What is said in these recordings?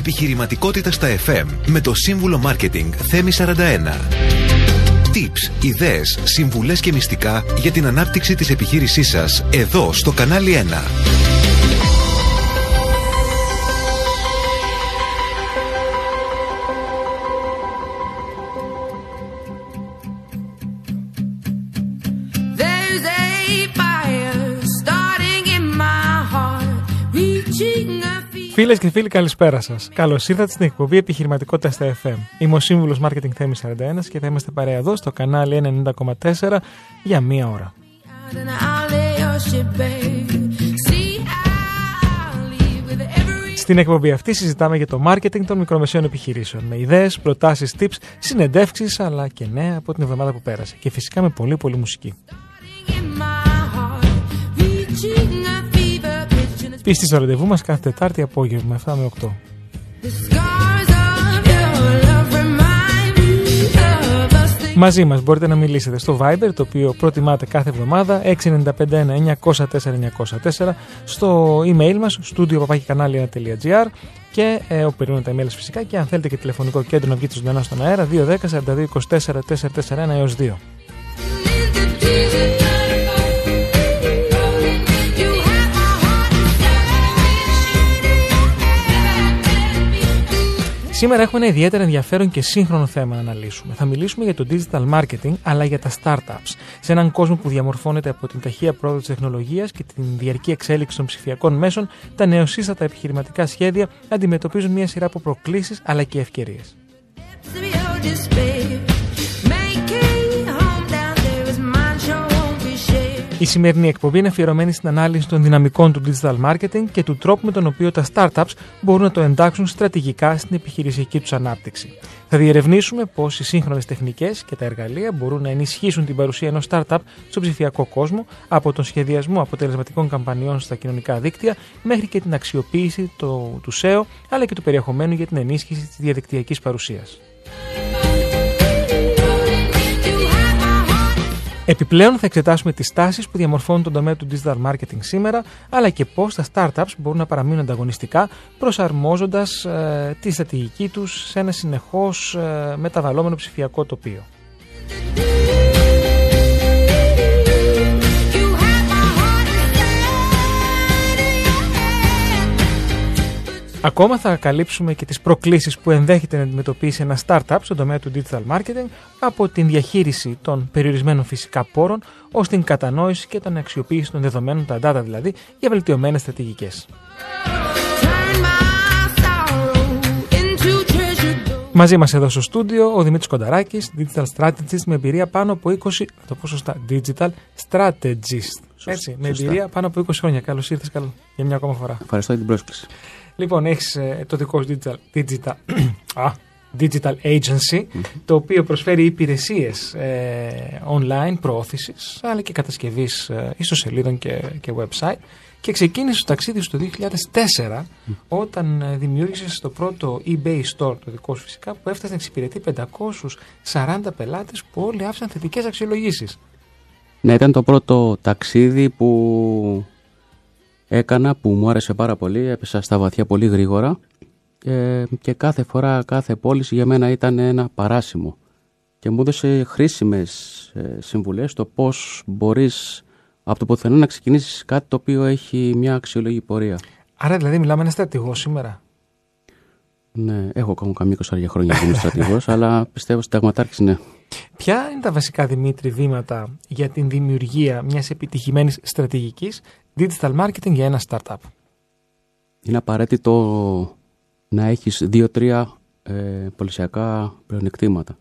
Επιχειρηματικότητα στα FM με το σύμβουλο Marketing Θέμη 41. Tips, ιδέες, συμβουλές και μυστικά για την ανάπτυξη της επιχείρησής σας εδώ στο κανάλι 1. Φίλες και φίλοι, καλησπέρα σας. Καλώς ήρθατε στην εκπομπή Επιχειρηματικότητα στα FM. Είμαι ο σύμβουλος Marketing Θέμης 41 και θα είμαστε παρέα εδώ στο κανάλι 90,4 για μία ώρα. Στην εκπομπή αυτή συζητάμε για το marketing των μικρομεσαίων επιχειρήσεων με ιδέες, προτάσεις, tips, συνεντεύξεις αλλά και νέα από την εβδομάδα που πέρασε. Και φυσικά με πολύ πολύ μουσική. Πίστη στο ραντεβού μας κάθε Τετάρτη απόγευμα 7 με 8. Μαζί μας μπορείτε να μιλήσετε στο Viber, το οποίο προτιμάτε κάθε εβδομάδα, 695-904-904, στο email μας, studio.gr και ε, όπου περιμένουν τα email φυσικά και αν θέλετε και τηλεφωνικό κέντρο να βγείτε ζωντανά στον αέρα, 210 42 24 441 έως 2. Σήμερα έχουμε ένα ιδιαίτερα ενδιαφέρον και σύγχρονο θέμα να αναλύσουμε. Θα μιλήσουμε για το digital marketing, αλλά για τα startups. Σε έναν κόσμο που διαμορφώνεται από την ταχεία πρόοδο της τεχνολογίας και την διαρκή εξέλιξη των ψηφιακών μέσων, τα νεοσύστατα επιχειρηματικά σχέδια αντιμετωπίζουν μια σειρά από προκλήσεις αλλά και ευκαιρίες. Η σημερινή εκπομπή είναι αφιερωμένη στην ανάλυση των δυναμικών του digital marketing και του τρόπου με τον οποίο τα startups μπορούν να το εντάξουν στρατηγικά στην επιχειρησιακή τους ανάπτυξη. Θα διερευνήσουμε πώς οι σύγχρονες τεχνικές και τα εργαλεία μπορούν να ενισχύσουν την παρουσία ενός startup στον ψηφιακό κόσμο, από τον σχεδιασμό αποτελεσματικών καμπανιών στα κοινωνικά δίκτυα μέχρι και την αξιοποίηση του SEO αλλά και του περιεχομένου για την ενίσχυση της διαδικτυακής παρουσίας. Επιπλέον θα εξετάσουμε τις τάσεις που διαμορφώνουν τον τομέα του digital marketing σήμερα, αλλά και πώς τα startups μπορούν να παραμείνουν ανταγωνιστικά, προσαρμόζοντας ε, τη στρατηγική τους σε ένα συνεχώς ε, μεταβαλλόμενο ψηφιακό τοπίο. Ακόμα θα καλύψουμε και τις προκλήσεις που ενδέχεται να αντιμετωπίσει ένα startup στον τομέα του digital marketing από την διαχείριση των περιορισμένων φυσικά πόρων ως την κατανόηση και την αξιοποίηση των δεδομένων, τα data δηλαδή, για βελτιωμένες στρατηγικές. Μαζί μας εδώ στο στούντιο ο Δημήτρης Κονταράκης, Digital Strategist με εμπειρία πάνω από 20, το πω σωστά, Digital Strategist. Έτσι, με εμπειρία πάνω από 20 χρόνια. Καλώς ήρθες καλό, για μια ακόμα φορά. Ευχαριστώ για την πρόσκληση. Λοιπόν, έχεις ε, το δικό σου digital, digital, digital agency, το οποίο προσφέρει υπηρεσίες ε, online προώθησης, αλλά και κατασκευής ε, ιστοσελίδων και, και website. Και ξεκίνησε το ταξίδι σου το 2004, όταν ε, δημιούργησες το πρώτο eBay store, το δικό σου φυσικά, που έφτασε να εξυπηρετεί 540 πελάτες που όλοι άφησαν θετικές αξιολογήσεις. Ναι, ήταν το πρώτο ταξίδι που έκανα που μου άρεσε πάρα πολύ, έπεσα στα βαθιά πολύ γρήγορα ε, και κάθε φορά, κάθε πώληση για μένα ήταν ένα παράσημο και μου έδωσε χρήσιμες ε, συμβουλές στο πώς μπορείς από το πουθενά να ξεκινήσεις κάτι το οποίο έχει μια αξιολογή πορεία. Άρα δηλαδή μιλάμε ένα στρατηγό σήμερα; Ναι, έχω ακόμα καμία εικοσάρια χρόνια που είμαι στρατηγός, αλλά πιστεύω συνταγματάρχης ναι. Ποια είναι τα βασικά, Δημήτρη, βήματα για την δημιουργία μιας επιτυχημένης στρατηγικής; Digital marketing για ένα startup. Είναι απαραίτητο να έχεις δύο-τρία ε, πολυσιακά πλεονεκτήματα.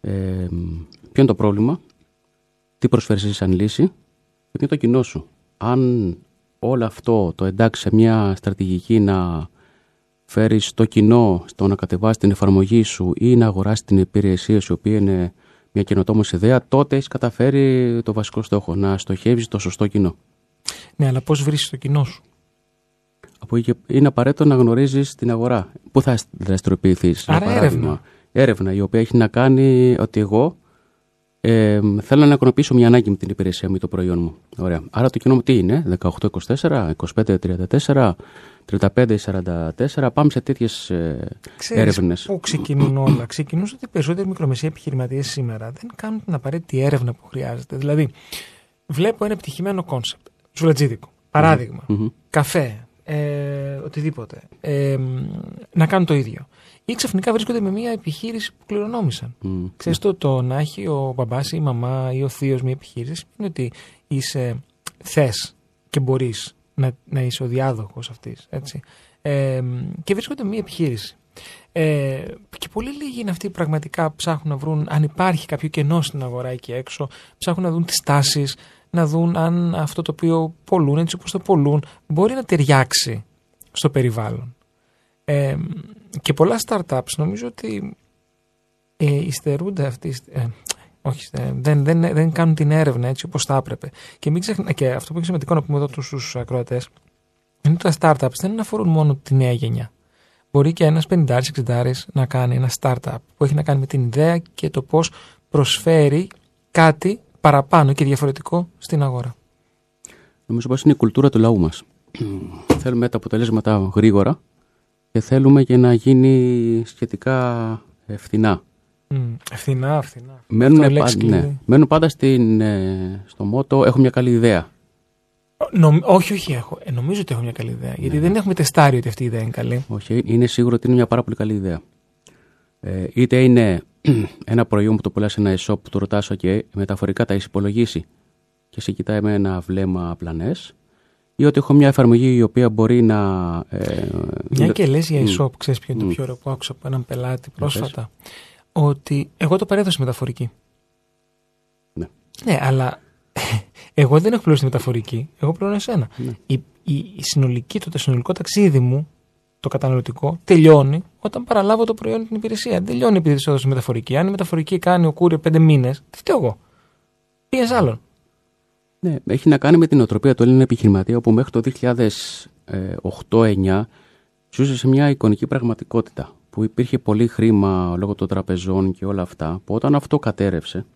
Ε, ποιο είναι το πρόβλημα, τι προσφέρεις εσύ σαν λύση; Και ποιο είναι το κοινό σου. Αν όλο αυτό το εντάξει σε μια στρατηγική να φέρεις το κοινό στο να κατεβάσεις την εφαρμογή σου ή να αγοράσεις την υπηρεσία σου, η οποία είναι μια καινοτόμως ιδέα, τότε έχεις καταφέρει το βασικό στόχο, να στοχεύεις το σωστό κοινό. Ναι, αλλά πώς βρίσκεις το κοινό σου; Είναι απαραίτητο να γνωρίζεις την αγορά. Πού θα δραστηριοποιηθείς, Άρα έρευνα. Έρευνα, η οποία έχει να κάνει ότι εγώ ε, θέλω να ικανοποιήσω μια ανάγκη με την υπηρεσία μου ή το προϊόν μου. Ωραία. Άρα το κοινό μου τι είναι, 18-24, 25-34, 35-44, πάμε σε τέτοιες έρευνες. Πού ξεκινούν όλα. Ξεκινούν ότι οι περισσότεροι μικρομεσαίοι επιχειρηματίες σήμερα δεν κάνουν την απαραίτητη έρευνα που χρειάζεται. Δηλαδή, βλέπω ένα επιτυχημένο concept. Σουβλατζίδικο. Καφέ. Ε, οτιδήποτε. Ε, να κάνουν το ίδιο. Ή ξαφνικά βρίσκονται με μια επιχείρηση που κληρονόμησαν. Mm. Ξέρεις το, το να έχει ο μπαμπάς ή η μαμά ή ο θείος μια επιχείρηση είναι ότι είσαι θες και μπορείς να, να είσαι ο διάδοχος αυτής. Έτσι. Ε, και βρίσκονται μια επιχείρηση. Ε, και πολύ λίγοι είναι αυτοί που πραγματικά ψάχνουν να βρουν αν υπάρχει κάποιο κενό στην αγορά εκεί έξω, ψάχνουν να δουν τις τάσεις, να δουν αν αυτό το οποίο πολλούν, έτσι όπως το πολλούν, μπορεί να ταιριάξει στο περιβάλλον. Ε, και πολλά startups νομίζω ότι ε, υστερούνται αυτοί, ε, όχι, ε, δεν, δεν, δεν κάνουν την έρευνα έτσι όπως θα έπρεπε. Και, μην ξεχνα, και αυτό που είναι σημαντικό να πούμε εδώ στους ακροατές, είναι ότι τα startups δεν αφορούν μόνο τη νέα γενιά. Μπορεί και ένας 50-60 να κάνει ένα startup που έχει να κάνει με την ιδέα και το πώς προσφέρει κάτι παραπάνω και διαφορετικό στην αγορά. Νομίζω πως είναι η κουλτούρα του λαού μας. Θέλουμε τα αποτελέσματα γρήγορα και θέλουμε και να γίνει σχετικά φθηνά. Mm, ευθυνά, ευθυνά. Μένουν, ναι, μένουν πάντα στην, ε, στο μότο έχω μια καλή ιδέα. Νο, όχι, όχι, έχω. Ε, νομίζω ότι έχω μια καλή ιδέα. Γιατί ναι. δεν έχουμε τεστάρει ότι αυτή η ιδέα είναι καλή. Όχι, είναι σίγουρο ότι είναι μια πάρα πολύ καλή ιδέα. Ε, είτε είναι ένα προϊόν που το πουλάς σε ένα e-shop που το ρωτάς, OK, μεταφορικά τα έχεις υπολογίσει και σε κοιτάει με ένα βλέμμα πλανές, ή ότι έχω μια εφαρμογή η οποία μπορεί να. Ε, μια και λες για e-shop, mm. ξέρεις ποιο είναι το πιο ωραίο που άκουσα από έναν πελάτη πρόσφατα. Ότι εγώ το παρέδωσα μεταφορική. Ναι. Ναι, αλλά εγώ δεν έχω πληρώσει τη μεταφορική. Εγώ πληρώνω εσένα. Ναι. Η, η, η, συνολική, το, το συνολικό ταξίδι μου το καταναλωτικό τελειώνει όταν παραλάβω το προϊόν την υπηρεσία. Δεν τελειώνει επειδή τη έδωσε μεταφορική. Αν η μεταφορική κάνει ο κούριο πέντε μήνες, τι φταίω εγώ. Πήγες άλλον. Ναι, έχει να κάνει με την οτροπία του Έλληνα επιχειρηματία, όπου μέχρι το 2008-2009 ζούσε σε μια εικονική πραγματικότητα που υπήρχε πολύ χρήμα λόγω των τραπεζών και όλα αυτά. Που όταν αυτό κατέρευσε,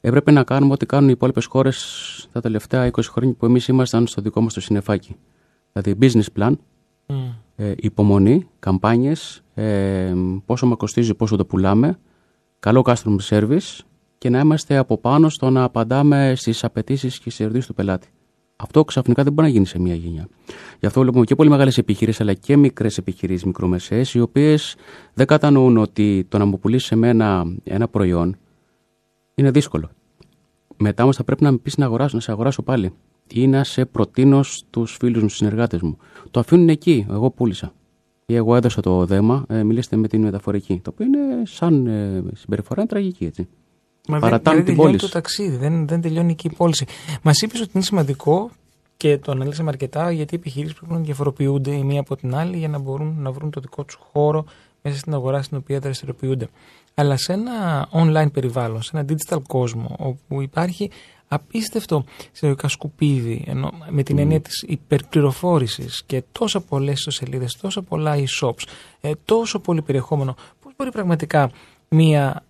έπρεπε να κάνουμε ό,τι κάνουν οι υπόλοιπες χώρες τα τελευταία 20 χρόνια που εμείς ήμασταν στο δικό μας το συνεφάκι. Δηλαδή, business plan, ε, υπομονή, καμπάνιες, ε, πόσο μα κοστίζει, πόσο το πουλάμε, καλό customer service και να είμαστε από πάνω στο να απαντάμε στις απαιτήσεις και στις ερωτήσεις του πελάτη. Αυτό ξαφνικά δεν μπορεί να γίνει σε μία γενιά. Γι' αυτό βλέπουμε και πολύ μεγάλες επιχειρήσεις, αλλά και μικρές επιχειρήσεις, μικρομεσαίες, οι οποίες δεν κατανοούν ότι το να μου πουλήσεις σε μένα ένα προϊόν είναι δύσκολο. Μετά όμως θα πρέπει να με πεις να, αγοράσω, να σε αγοράσω πάλι ή να σε προτείνω στους φίλους μου, στους συνεργάτες μου. Το αφήνουν εκεί. Εγώ πούλησα. Ή εγώ έδωσα το δέμα, ε, μιλήστε με την μεταφορική. Το οποίο είναι σαν ε, συμπεριφορά είναι τραγική έτσι. Μα Παρατάνε δεν, δεν τελειώνει το ταξίδι, δεν, δεν τελειώνει εκεί η πώληση. Μας είπες ότι είναι σημαντικό και το αναλύσαμε αρκετά γιατί οι επιχειρήσει πρέπει να διαφοροποιούνται η μία από την άλλη για να μπορούν να βρουν το δικό τους χώρο μέσα στην αγορά στην οποία δραστηριοποιούνται. Αλλά σε ένα online περιβάλλον, σε ένα digital κόσμο, όπου υπάρχει απίστευτο συνολικά σκουπίδι ενώ, με την mm. έννοια της υπερπληροφόρησης και τόσα πολλές ιστοσελίδες, τόσα πολλά e-shops, ε, τόσο πολύ περιεχόμενο, πώς μπορεί πραγματικά μια,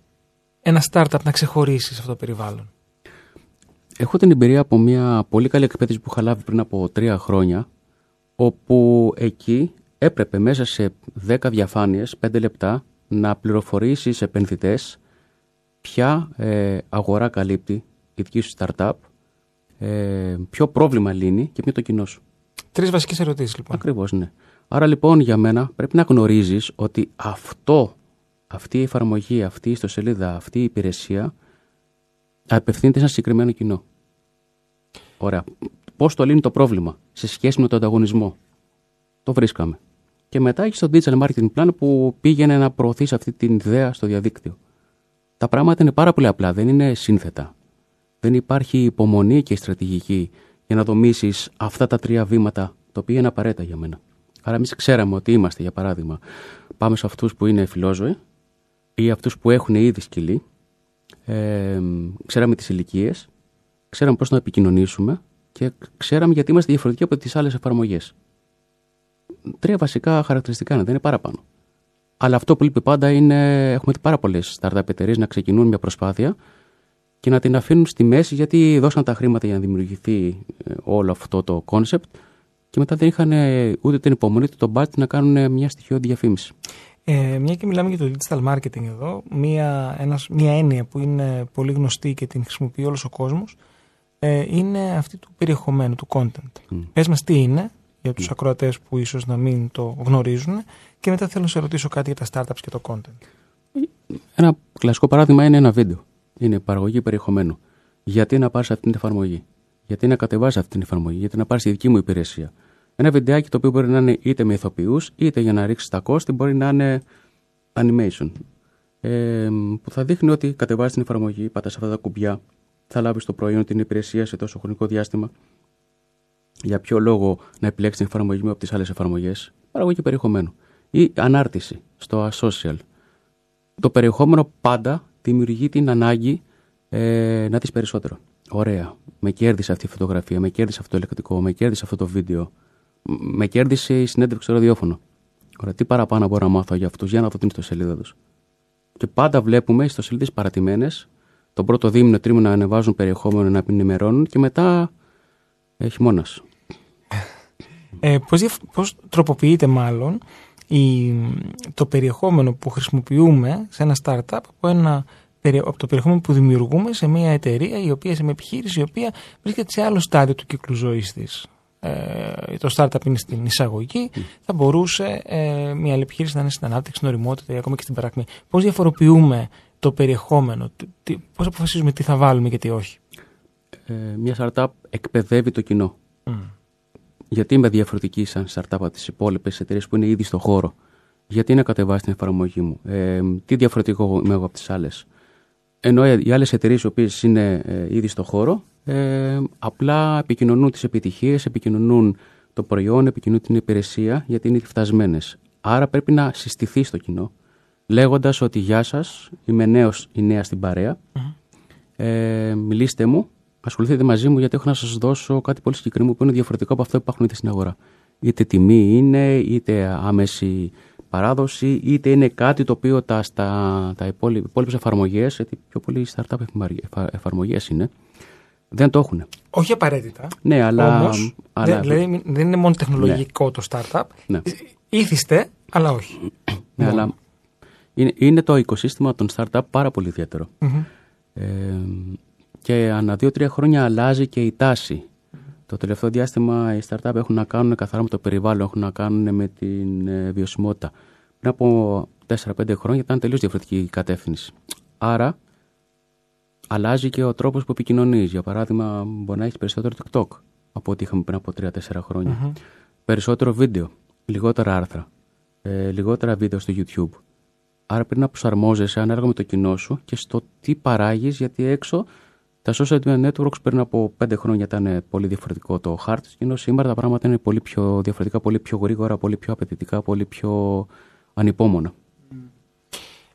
ένα startup να ξεχωρίσει σε αυτό το περιβάλλον; Έχω την εμπειρία από μια πολύ καλή εκπαίδευση που είχα λάβει πριν από τρία χρόνια, όπου εκεί έπρεπε μέσα σε 10 διαφάνειες, 5 λεπτά, να πληροφορήσεις επενδυτές ποια ε, αγορά καλύπτει, η δική σου startup, ε, ποιο πρόβλημα λύνει και ποιο είναι το κοινό σου. Τρεις βασικές ερωτήσεις λοιπόν. Ακριβώς, ναι. Άρα λοιπόν για μένα πρέπει να γνωρίζεις ότι αυτό, αυτή η εφαρμογή, αυτή η ιστοσελίδα, αυτή η υπηρεσία απευθύνεται σε ένα συγκεκριμένο κοινό. Ωραία. Πώς το λύνει το πρόβλημα σε σχέση με τον ανταγωνισμό; Το βρίσκαμε. Και μετά έχεις το digital marketing plan που πήγαινε να προωθήσει αυτή την ιδέα στο διαδίκτυο. Τα πράγματα είναι πάρα πολύ απλά, δεν είναι σύνθετα δεν υπάρχει υπομονή και στρατηγική για να δομήσεις αυτά τα τρία βήματα, τα οποία είναι απαραίτητα για μένα. Άρα, εμείς ξέραμε ότι είμαστε, για παράδειγμα, πάμε σε αυτούς που είναι φιλόζωοι ή αυτούς που έχουν ήδη σκυλή. Ε, ξέραμε τις ηλικίες, ξέραμε πώς να επικοινωνήσουμε και ξέραμε γιατί είμαστε διαφορετικοί από τις άλλες εφαρμογές. Τρία βασικά χαρακτηριστικά είναι, δεν είναι παραπάνω. Αλλά αυτό που λείπει πάντα είναι, έχουμε πάρα πολλές startup εταιρείες να ξεκινούν μια προσπάθεια και να την αφήνουν στη μέση γιατί δώσαν τα χρήματα για να δημιουργηθεί ε, όλο αυτό το concept και μετά δεν είχαν ούτε την υπομονή ούτε τον μπάτ να κάνουν μια στοιχειώδη διαφήμιση. Ε, μια και μιλάμε για το digital marketing εδώ, μια, ένας, μια έννοια που είναι πολύ γνωστή και την χρησιμοποιεί όλος ο κόσμος ε, είναι αυτή του περιεχομένου, του content. Mm. Πες μας τι είναι για τους mm. ακροατές που ίσως να μην το γνωρίζουν και μετά θέλω να σε ρωτήσω κάτι για τα startups και το content. Ένα κλασικό παράδειγμα είναι ένα βίντεο. Είναι παραγωγή περιεχομένου. Γιατί να πάρεις αυτή την εφαρμογή; Γιατί να κατεβάσει αυτή την εφαρμογή; Γιατί να πάρεις τη δική μου υπηρεσία; Ένα βιντεάκι το οποίο μπορεί να είναι είτε με ηθοποιούς, είτε για να ρίξεις τα κόστη, μπορεί να είναι animation. Ε, που θα δείχνει ότι κατεβάζεις την εφαρμογή, πατάς αυτά τα κουμπιά, θα λάβεις το προϊόν την υπηρεσία σε τόσο χρονικό διάστημα. Για ποιο λόγο να επιλέξεις την εφαρμογή μου από τις άλλες εφαρμογές; Παραγωγή περιεχομένου. Ή ανάρτηση στο social. Το περιεχόμενο πάντα δημιουργεί την ανάγκη ε, να δεις περισσότερο. Ωραία. Με κέρδισε αυτή η φωτογραφία, με κέρδισε αυτό το ελεκτικό, με κέρδισε αυτό το βίντεο. Με κέρδισε η συνέντευξη στο ραδιόφωνο. Ωραία, τι παραπάνω μπορώ να μάθω για αυτούς, για να δω την ιστοσελίδα τους. Και πάντα βλέπουμε ιστοσελίδες παρατημένες, τον πρώτο δίμηνο, τρίμηνο να ανεβάζουν περιεχόμενο, να ενημερώνουν και μετά έχει μόνα. Ε, πώς, πώς τροποποιείται μάλλον η, το περιεχόμενο που χρησιμοποιούμε σε ένα startup από, ένα, από το περιεχόμενο που δημιουργούμε σε μια εταιρεία η οποία, σε μια επιχείρηση η οποία βρίσκεται σε άλλο στάδιο του κύκλου ζωής της. Ε, το startup είναι στην εισαγωγή, θα μπορούσε ε, μια άλλη επιχείρηση να είναι στην ανάπτυξη, στην οριμότητα ή ακόμα και στην παρακμή. Πώς διαφοροποιούμε το περιεχόμενο, πώς αποφασίζουμε τι θα βάλουμε και τι όχι. Ε, μια startup εκπαιδεύει το κοινό. Γιατί είμαι διαφορετική σαν startup από τις υπόλοιπες εταιρείες που είναι ήδη στο χώρο; Γιατί να κατεβάσει την εφαρμογή μου; Ε, τι διαφορετικό είμαι εγώ από τις άλλες; Ενώ οι άλλες εταιρείες οι οποίες είναι ε, ήδη στο χώρο ε, απλά επικοινωνούν τις επιτυχίες, επικοινωνούν το προϊόν, επικοινωνούν την υπηρεσία γιατί είναι φτασμένε. Άρα πρέπει να συστηθεί στο κοινό λέγοντας ότι γεια σας, είμαι νέος ή νέα στην παρέα. Ε, μιλήστε μου, ασχοληθείτε μαζί μου γιατί έχω να σας δώσω κάτι πολύ συγκεκριμένο που είναι διαφορετικό από αυτό που υπάρχουν ήδη στην αγορά. Είτε τιμή είναι, είτε άμεση παράδοση, είτε είναι κάτι το οποίο τα, στα, τα υπόλοιπες εφαρμογές, γιατί πιο πολλοί startup εφαρμογές είναι, δεν το έχουν. Όχι απαραίτητα. Ναι, αλλά. Όμως, αλλά... Δηλαδή δεν είναι μόνο τεχνολογικό ναι. το startup. Ναι. Ήθιστε, αλλά όχι. Ναι, αλλά είναι, είναι το οικοσύστημα των startup πάρα πολύ Ε, και ανά δύο-τρία χρόνια αλλάζει και η τάση. Το τελευταίο διάστημα οι startup έχουν να κάνουν καθαρά με το περιβάλλον, έχουν να κάνουν με την ε, βιωσιμότητα. Πριν από 4-5 χρόνια ήταν τελείως διαφορετική η κατεύθυνση. Άρα αλλάζει και ο τρόπος που επικοινωνείς. Για παράδειγμα, μπορεί να έχεις περισσότερο TikTok από ό,τι είχαμε πριν από 3-4 χρονια Περισσότερο βίντεο, λιγότερα άρθρα, ε, λιγότερα βίντεο στο YouTube. Άρα πρέπει να προσαρμόζεσαι ανάλογα με το κοινό σου και στο τι παράγεις, γιατί έξω τα social media networks πριν από πέντε χρόνια ήταν πολύ διαφορετικό το χάρτη, ενώ σήμερα τα πράγματα είναι πολύ πιο διαφορετικά, πολύ πιο γρήγορα, πολύ πιο απαιτητικά, πολύ πιο ανυπόμονα.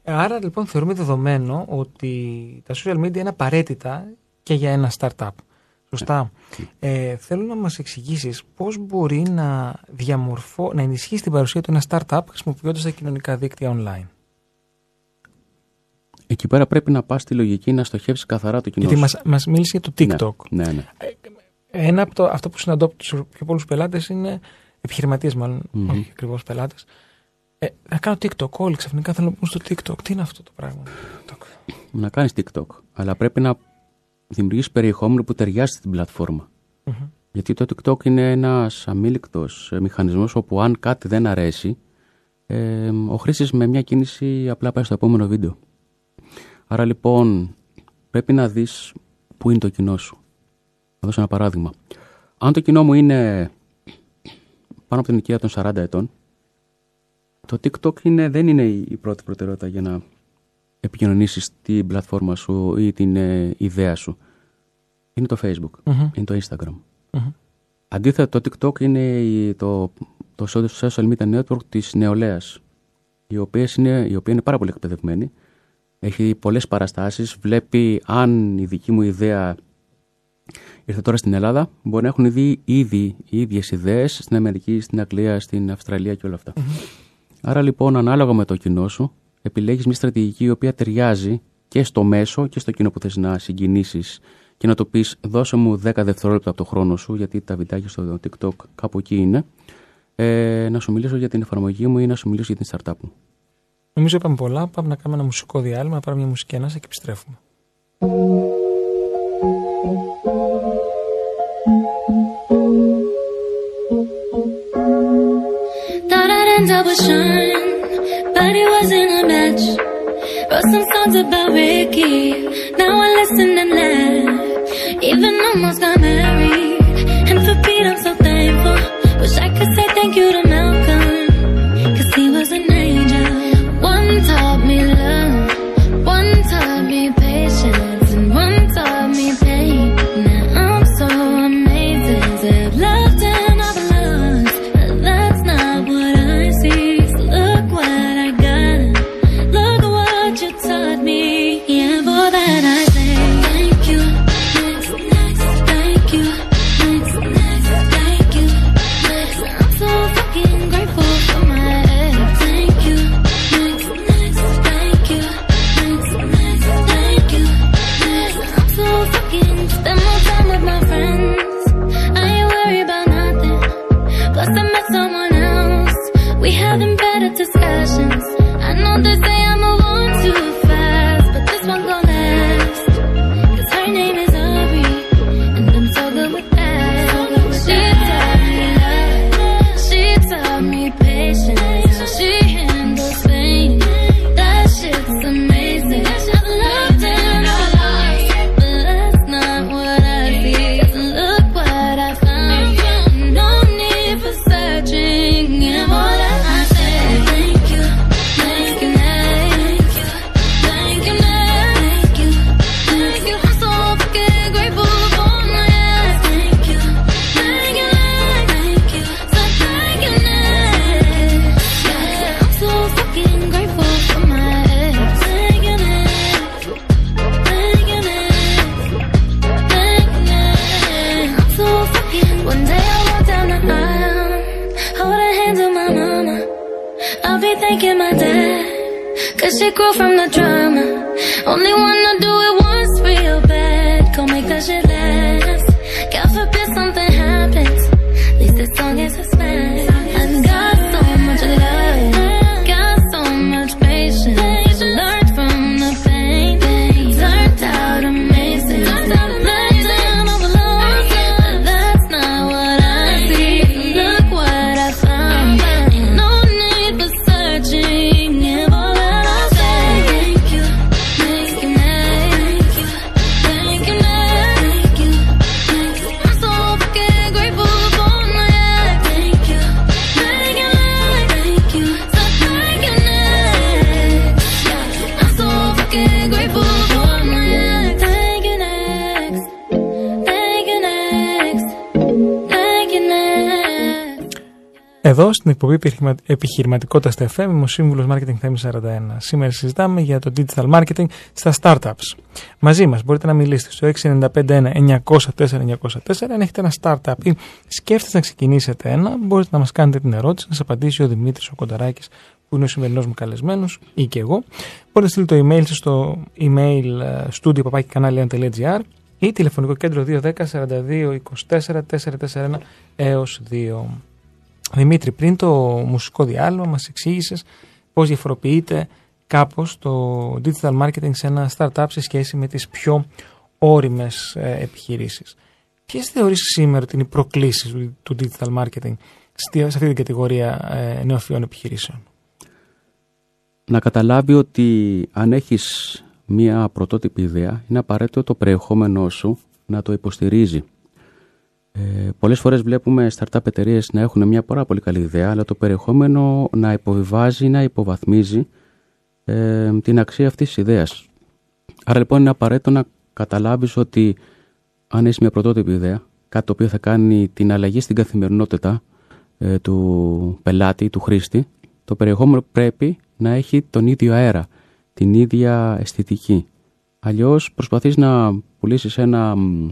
Άρα λοιπόν θεωρούμε δεδομένο ότι τα social media είναι απαραίτητα και για ένα startup. Σωστά. Ε, θέλω να μας εξηγήσεις πώς μπορεί να, διαμορφώ, να ενισχύσει την παρουσία του ένα startup χρησιμοποιώντας τα κοινωνικά δίκτυα online. Εκεί πέρα πρέπει να πας στη λογική να στοχεύσεις καθαρά το κοινό Γιατί μας, μας μίλησε για το TikTok. Ναι, ναι, ναι. Ε, ένα από το, αυτό που συναντώ από τους πιο πολλούς πελάτες είναι επιχειρηματίες μάλλον, mm-hmm. όχι ακριβώς πελάτες, ε, να κάνω TikTok. Όλοι ξαφνικά θέλουν να πούν στο TikTok. Τι είναι αυτό το πράγμα; Να κάνεις TikTok. Αλλά πρέπει να δημιουργήσεις περιεχόμενο που ταιριάζει στην πλατφορμα Γιατί το TikTok είναι ένας αμήλικτος μηχανισμός όπου αν κάτι δεν αρέσει, ε, ο χρήστη με μια κίνηση απλά πάει στο επόμενο βίντεο. Άρα λοιπόν πρέπει να δεις πού είναι το κοινό σου. Θα δώσω ένα παράδειγμα. Αν το κοινό μου είναι πάνω από την ηλικία των 40 ετών, το TikTok είναι, δεν είναι η πρώτη προτεραιότητα για να επικοινωνήσεις την πλατφόρμα σου ή την ε, ιδέα σου. Είναι το Facebook, είναι το Instagram. mm Αντίθετα, το TikTok είναι το, το social media network της νεολαίας, η οποία είναι, η οποία είναι πάρα πολύ εκπαιδευμένη. Έχει πολλές παραστάσεις, βλέπει αν η δική μου ιδέα ήρθε τώρα στην Ελλάδα, μπορεί να έχουν δει ήδη οι ίδιες ιδέες στην Αμερική, στην Αγγλία, στην Αυστραλία και όλα Άρα λοιπόν, ανάλογα με το κοινό σου, επιλέγεις μια στρατηγική η οποία ταιριάζει και στο μέσο και στο κοινό που θες να συγκινήσεις και να το πεις δώσε μου 10 δευτερόλεπτα από το χρόνο σου γιατί τα βιντεάκια στο TikTok κάπου εκεί είναι ε, να σου μιλήσω για την εφαρμογή μου ή να σου μιλήσω για την startup μου. Νομίζω είπαμε πολλά. Πάμε να κάνουμε ένα μουσικό διάλειμμα, να πάρουμε μια μουσική ανάσα και επιστρέφουμε. Thought I'd end up with Sean, but it wasn't a match. Wrote some songs about Ricky, now I listen and laugh. Even almost got married, and for Pete I'm so thankful. Wish I could say thank you to εκπομπή επιχειρημα- επιχειρηματικότητας στα FM είμαι ο σύμβουλος Marketing Θέμης 41. Σήμερα συζητάμε για το digital marketing στα startups. Μαζί μας μπορείτε να μιλήσετε στο 695-904-904. Αν έχετε ένα startup ή σκέφτεστε να ξεκινήσετε ένα, μπορείτε να μας κάνετε την ερώτηση, να σας απαντήσει ο Δημήτρης ο Κονταράκης, που είναι ο σημερινός μου καλεσμένος, ή και εγώ. Μπορείτε να στείλετε το email σας στο email ε, studio.canalian.gr ή τηλεφωνικό κέντρο 210 42 24 441 έως 2. Δημήτρη, πριν το μουσικό διάλειμμα μας εξήγησες πώς διαφοροποιείται κάπως το digital marketing σε ένα startup σε σχέση με τις πιο όριμες ε, επιχειρήσεις. Ποιες θεωρείς σήμερα ότι είναι οι προκλήσεις του- του digital marketing στη- σε αυτή την κατηγορία ε, νεοφυών επιχειρήσεων; να καταλάβει ότι αν έχεις μία πρωτότυπη ιδέα, είναι απαραίτητο το περιεχόμενό σου να το υποστηρίζει. Ε, πολλές φορές βλέπουμε startup εταιρείες να έχουν μια πάρα πολύ καλή ιδέα, αλλά το περιεχόμενο να υποβιβάζει, να υποβαθμίζει ε, την αξία αυτής της ιδέας. Άρα λοιπόν είναι απαραίτητο να καταλάβεις ότι αν έχεις μια πρωτότυπη ιδέα, κάτι το οποίο θα κάνει την αλλαγή στην καθημερινότητα ε, του πελάτη, του χρήστη, το περιεχόμενο πρέπει να έχει τον ίδιο αέρα, την ίδια αισθητική. Αλλιώς προσπαθείς να πουλήσεις ένα, μ,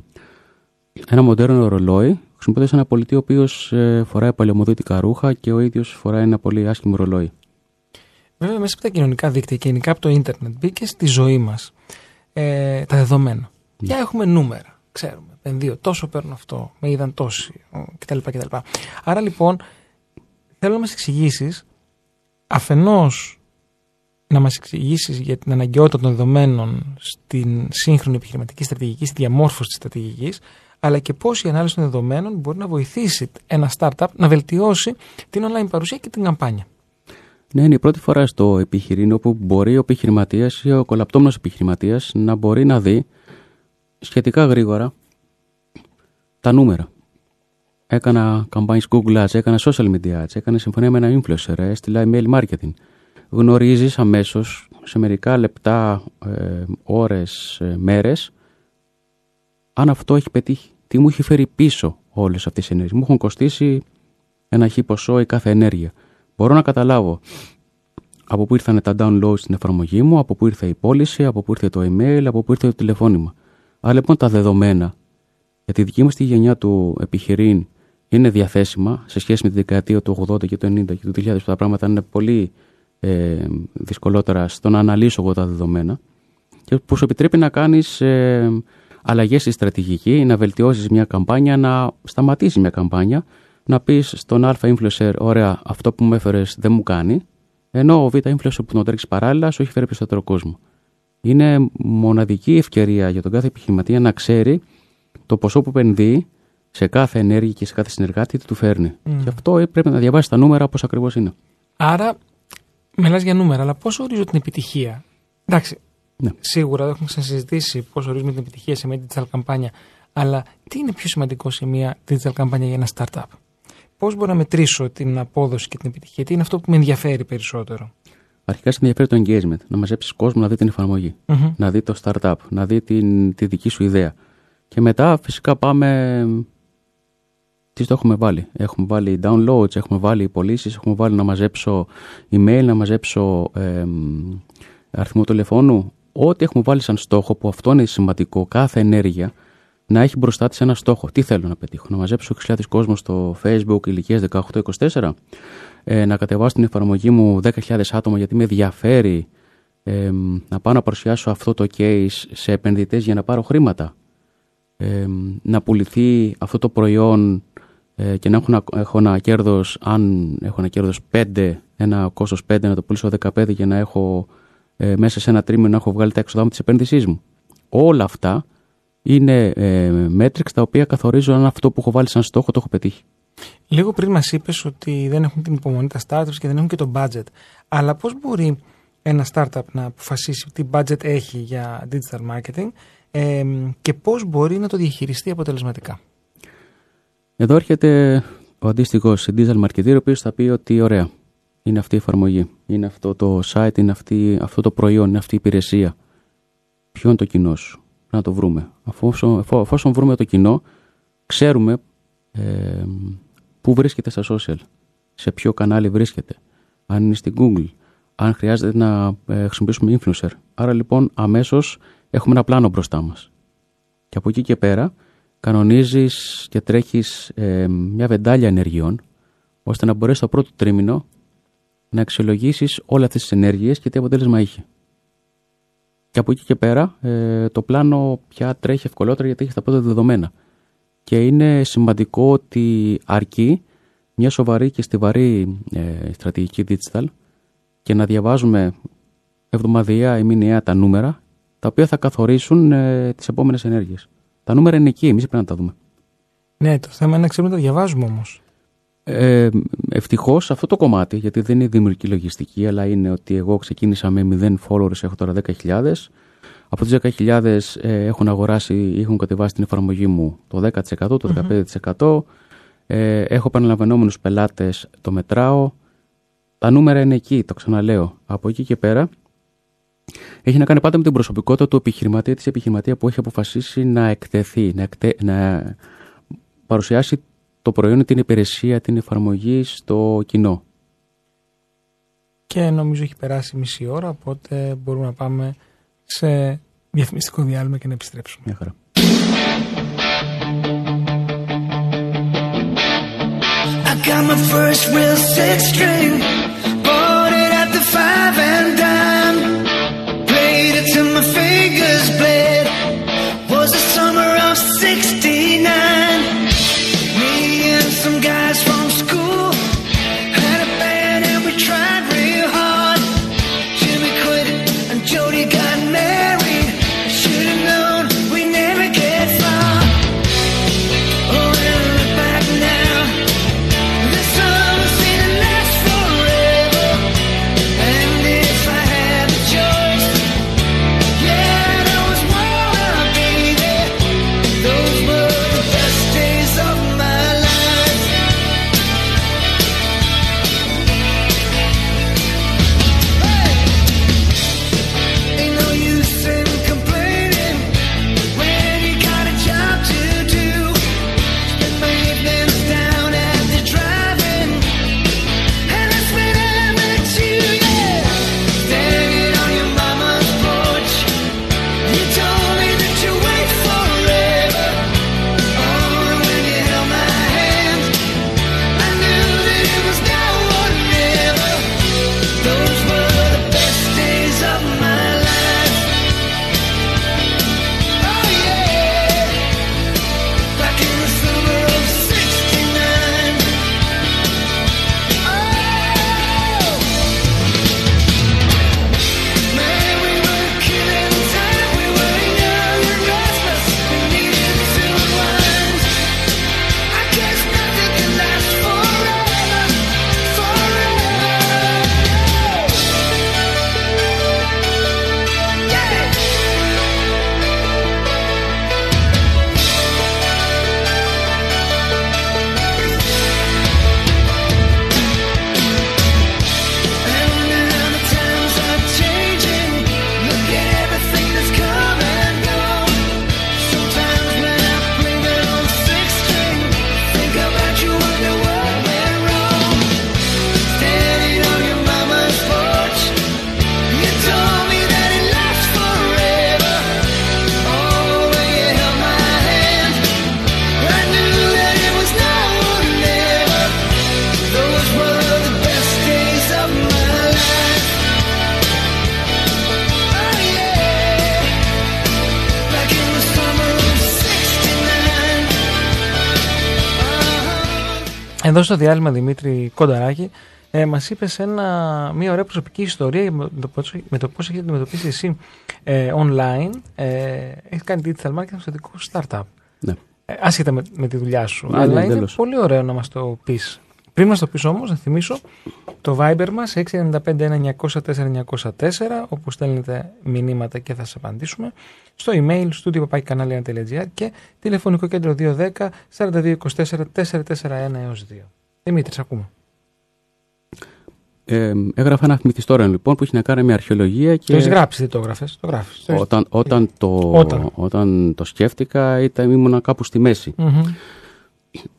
ένα μοντέρνο ρολόι χρησιμοποιώντας ένα πολιτή ο οποίος ε, φοράει παλαιομοδίτικα ρούχα και ο ίδιος φοράει ένα πολύ άσχημο ρολόι. Βέβαια, μέσα από τα κοινωνικά δίκτυα και γενικά από το ίντερνετ μπήκε στη ζωή μας ε, τα δεδομένα. Ναι. Και έχουμε νούμερα. ξέρουμε. Επενδύω τόσο, παίρνω αυτό, με είδαν τόσοι κτλ. κτλ. Άρα λοιπόν θέλω να μας εξηγήσεις αφενός να μας εξηγήσεις για την αναγκαιότητα των δεδομένων στην σύγχρονη επιχειρηματική στρατηγική, στη διαμόρφωση της στρατηγικής, αλλά και πώς η ανάλυση των δεδομένων μπορεί να βοηθήσει ένα startup να βελτιώσει την online παρουσία και την καμπάνια. Ναι, είναι η πρώτη φορά στο επιχειρήν όπου μπορεί ο επιχειρηματίας ή ο κολαπτόμενος επιχειρηματίας να μπορεί να δει σχετικά γρήγορα τα νούμερα. Έκανα campaigns Google Ads, έκανα social media ads, έκανα συμφωνία με ένα influencer, έστειλα email marketing. Γνωρίζεις αμέσως σε μερικά λεπτά, ε, ώρες, ε, μέρες αν αυτό έχει πετύχει. Τι μου έχει φέρει πίσω όλες αυτές τι ενέργειες. Μου έχουν κοστίσει ένα χι ποσό η κάθε ενέργεια. Μπορώ να καταλάβω από πού ήρθαν τα downloads στην εφαρμογή μου, από πού ήρθε η πώληση, από πού ήρθε το email, από πού ήρθε το τηλεφώνημα. Αλλά λοιπόν τα δεδομένα για τη δική μας τη γενιά του επιχειρήν είναι διαθέσιμα σε σχέση με τη δεκαετία του 80 και του 90 και του 2000 που τα πράγματα είναι πολύ ε, δυσκολότερα στο να αναλύσω εγώ τα δεδομένα και που σου επιτρέπει να κάνεις ε, αλλαγές στη στρατηγική, να βελτιώσεις μια καμπάνια, να σταματήσεις μια καμπάνια να πεις στον Α influencer, ωραία, αυτό που μου έφερες δεν μου κάνει, ενώ ο Β influencer που τον τρέξει παράλληλα σου έχει φέρει περισσότερο κόσμο. Είναι μοναδική ευκαιρία για τον κάθε επιχειρηματία να ξέρει το ποσό που επενδύει σε κάθε ενέργεια και σε κάθε συνεργάτη τι του φέρνει. Mm. Και αυτό πρέπει να διαβάσεις τα νούμερα όπω ακριβώς είναι. Άρα, μιλάς για νούμερα, αλλά πώς ορίζω την επιτυχία; Εντάξει, ναι. σίγουρα έχουμε ξανασυζητήσει πώς ορίζουμε την επιτυχία σε μια digital καμπάνια, αλλά τι είναι πιο σημαντικό σε μια digital καμπάνια για ένα startup; Πώς μπορώ να μετρήσω την απόδοση και την επιτυχία, τι είναι αυτό που με ενδιαφέρει περισσότερο. Αρχικά σε ενδιαφέρει το engagement, να μαζέψεις κόσμο να δει την εφαρμογη να δει το startup, να δει την, τη δική σου ιδέα. Και μετά φυσικά πάμε. Τι το έχουμε βάλει; Έχουμε βάλει downloads, έχουμε βάλει πωλήσεις, έχουμε βάλει να μαζέψω email, να μαζέψω ε, αριθμό τηλεφώνου. Ό,τι έχουμε βάλει σαν στόχο, που αυτό είναι σημαντικό, κάθε ενέργεια να έχει μπροστά της ένα στόχο. Τι θέλω να πετύχω, να μαζέψω 6.000 κόσμος στο Facebook ηλικία 18-24, ε, να κατεβάσω την εφαρμογή μου 10.000 άτομα γιατί με ενδιαφέρει ε, να πάω να παρουσιάσω αυτό το case σε επενδυτές για να πάρω χρήματα. Ε, να πουληθεί αυτό το προϊόν ε, και να έχω, ένα, έχω ένα κέρδος, αν έχω ένα κέρδος 5, ένα κόστος 5, να το πουλήσω 15 για να έχω ε, μέσα σε ένα τρίμηνο να έχω βγάλει τα έξοδα μου της επένδυσής μου. Όλα αυτά είναι ε, metrics τα οποία καθορίζουν αν αυτό που έχω βάλει σαν στόχο το έχω πετύχει. Λίγο πριν μας είπες ότι δεν έχουν την υπομονή τα startups και δεν έχουν και το budget. Αλλά πώς μπορεί ένα startup να αποφασίσει τι budget έχει για digital marketing ε, και πώς μπορεί να το διαχειριστεί αποτελεσματικά; Εδώ έρχεται ο αντίστοιχος digital marketer, ο οποίος θα πει ότι ωραία, είναι αυτή η εφαρμογή, είναι αυτό το site, είναι αυτή, αυτό το προϊόν, είναι αυτή η υπηρεσία. Ποιο είναι το κοινό σου; Να το βρούμε. Αφόσον, βρούμε το κοινό, ξέρουμε ε, πού βρίσκεται στα social, σε ποιο κανάλι βρίσκεται, αν είναι στην Google, αν χρειάζεται να ε, χρησιμοποιήσουμε influencer. Άρα λοιπόν αμέσως έχουμε ένα πλάνο μπροστά μας. Και από εκεί και πέρα κανονίζεις και τρέχεις ε, μια βεντάλια ενεργειών, ώστε να μπορέσει το πρώτο τρίμηνο να αξιολογήσεις όλες αυτές τις ενέργειες και τι αποτέλεσμα είχε. Και από εκεί και πέρα ε, το πλάνο πια τρέχει ευκολότερα γιατί έχει τα πρώτα δεδομένα. Και είναι σημαντικό ότι αρκεί μια σοβαρή και στιβαρή ε, στρατηγική digital και να διαβάζουμε εβδομαδιαία ή μηνιαία τα νούμερα τα οποία θα καθορίσουν ε, τις επόμενες ενέργειες. Τα νούμερα είναι εκεί, εμείς πρέπει να τα δούμε. Ναι, το θέμα είναι να ξέρουμε να τα διαβάζουμε όμως. Ε, Ευτυχώς αυτό το κομμάτι, γιατί δεν είναι δημιουργική λογιστική, αλλά είναι ότι εγώ ξεκίνησα με 0 followers, έχω τώρα 10.000. Από τι 10.000 ε, έχουν αγοράσει ή έχουν κατεβάσει την εφαρμογή μου το 10%, το 15%. Ε, έχω επαναλαμβανόμενους πελάτες, το μετράω. Τα νούμερα είναι εκεί, το ξαναλέω. Από εκεί και πέρα έχει να κάνει πάντα με την προσωπικότητα του επιχειρηματία, της επιχειρηματίας που έχει αποφασίσει να εκτεθεί, να, εκτε... να παρουσιάσει το προϊόν, την υπηρεσία, την εφαρμογή στο κοινό. Και νομίζω έχει περάσει μισή ώρα, οπότε μπορούμε να πάμε σε διαφημιστικό διάλειμμα και να επιστρέψουμε. Μια χαρά. I got my first real six string Εδώ στο διάλειμμα Δημήτρη Κονταράκη ε, μας είπες μια ωραία προσωπική ιστορία με το, πώς, με το πώς έχει αντιμετωπίσει εσύ ε, online. Ε, έχεις κάνει digital marketing στο δικό σου startup. Ναι. Ε, άσχετα με, με τη δουλειά σου. Ναι, αλλά ναι, είναι τέλος. πολύ ωραίο να μας το πεις. Πριν μας το πεις όμως, να θυμίσω το Viber μας 695-1904-904 όπου στέλνετε μηνύματα και θα σας απαντήσουμε. Στο email studio.papakanalina.gr και τηλεφωνικό κέντρο 210 4224 441 έως 2. Δημήτρη, ακούμε. Ε, έγραφα ένα μυθιστόρημα λοιπόν που έχει να κάνει με αρχαιολογία και Το έχει γράψει, δεν το έγραφες. Το γράφεις. Το έχεις- όταν, όταν, το, Όταν. όταν το σκέφτηκα ήταν, ήμουνα κάπου στη μέση. Μμμ.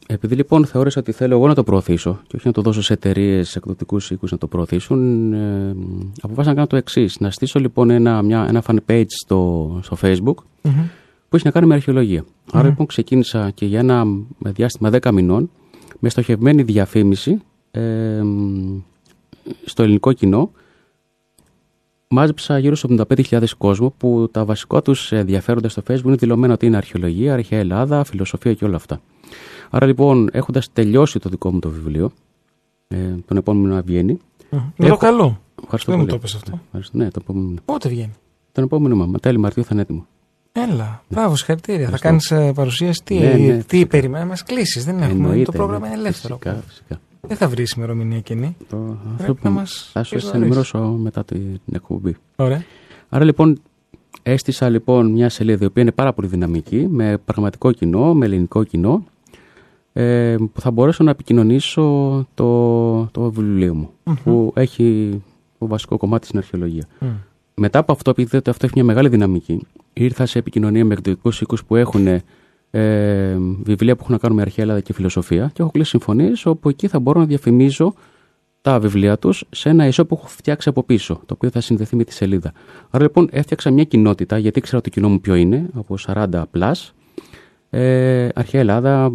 Επειδή λοιπόν θεώρησα ότι θέλω εγώ να το προωθήσω και όχι να το δώσω σε εταιρείες, σε εκδοτικούς οίκους να το προωθήσουν, ε, αποφάσισα να κάνω το εξής. Να στήσω λοιπόν ένα, μια, ένα fan page στο, στο Facebook Μμμ. που έχει να κάνει με αρχαιολογία. Άρα λοιπόν ξεκίνησα και για ένα διάστημα 10 μηνών με στοχευμένη διαφήμιση ε, στο ελληνικό κοινό. Μάζεψα γύρω στους 75.000 κόσμο που τα βασικά τους ενδιαφέροντα στο Facebook είναι δηλωμένα ότι είναι αρχαιολογία, αρχαία Ελλάδα, φιλοσοφία και όλα αυτά. Άρα λοιπόν, έχοντας τελειώσει το δικό μου το βιβλίο, ε, τον επόμενο να βγαίνει. Μμμ. Είναι το Έχω- καλό. Ευχαριστώ Δεν μου πολύ. το είπες αυτό. Ευχαριστώ. Ναι, το επόμενο, Πότε βγαίνει; τον επόμενο μάμα. Τέλη Μαρτίου θα είναι έτοιμο. Έλα, μπράβο, συγχαρητήρια. Θα Ευχαριστώ. κάνεις παρουσίαση. Τι, Ναι, ναι, τι φυσικά. περιμένουμε, μας κλείσεις. Δεν έχουμε. Εννοείται, το πρόγραμμα ναι. είναι ελεύθερο. Φυσικά, φυσικά. Δεν θα βρεις ημερομηνία κενή. Το, Πρέπει αυτό που να μας θα σου πεις νωρίς. ενημερώσω μετά την εκπομπή. Ωραία. Άρα λοιπόν έστησα λοιπόν μια σελίδα η οποία είναι πάρα πολύ δυναμική με πραγματικό κοινό, με ελληνικό κοινό ε, που θα μπορέσω να επικοινωνήσω το, το βιβλίο μου που έχει το βασικό κομμάτι στην αρχαιολογία. Μμ. Μετά από αυτό, επειδή αυτό έχει μια μεγάλη δυναμική, ήρθα σε επικοινωνία με εκδοτικού οίκους που έχουν ε, βιβλία που έχουν να κάνουν με αρχαία Ελλάδα και φιλοσοφία και έχω κλείσει συμφωνίες όπου εκεί θα μπορώ να διαφημίζω τα βιβλία τους σε ένα ισό που έχω φτιάξει από πίσω, το οποίο θα συνδεθεί με τη σελίδα. Άρα λοιπόν έφτιαξα μια κοινότητα, γιατί ήξερα το κοινό μου ποιο είναι, από 40 plus, ε, αρχαία Ελλάδα,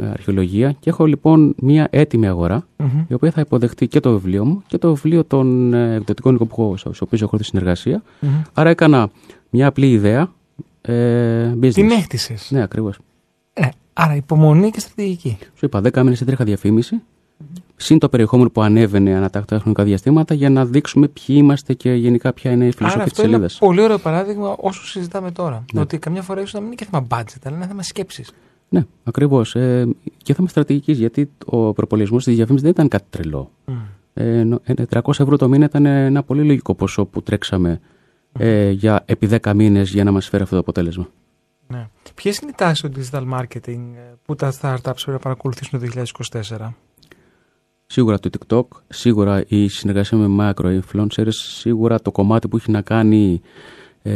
ε, αρχαιολογία και έχω λοιπόν μια έτοιμη αγορά Μμμ. η οποία θα υποδεχτεί και το βιβλίο μου και το βιβλίο των ε, εκδοτικών οίκων που έχω, στους οποίους έχω έρθει συνεργασία. Μμμ. Άρα έκανα μια απλή ιδέα ε, business. Την έκτισε. Ναι, ακριβώς. Ε, άρα υπομονή και στρατηγική. Σου είπα 10 μήνες έτρεχα διαφήμιση, συν το περιεχόμενο που ανέβαινε ανατακτά χρονικά διαστήματα για να δείξουμε ποιοι είμαστε και γενικά ποια είναι η Άρα φιλοσοφία της αυτό είναι ένα σελίδας. πολύ ωραίο παράδειγμα όσο συζητάμε τώρα. Ναι. Ότι καμιά φορά ίσως να μην είναι και θέμα budget, αλλά είναι θέμα σκέψης. Ναι, ακριβώς. Ε, και θέμα στρατηγικής, γιατί ο προπολισμός της διαφήμισης δεν ήταν κάτι τρελό. Ε, νο- ε, 300 ευρώ το μήνα ήταν ένα πολύ λογικό ποσό που τρέξαμε ε, για επί 10 μήνες για να μας φέρει αυτό το αποτέλεσμα. Ναι. Ποιες είναι οι τάσεις του digital marketing ε, που τα startups πρέπει να παρακολουθήσουν το 2024. Σίγουρα το TikTok, σίγουρα η συνεργασία με micro influencers, σίγουρα το κομμάτι που έχει να κάνει ε,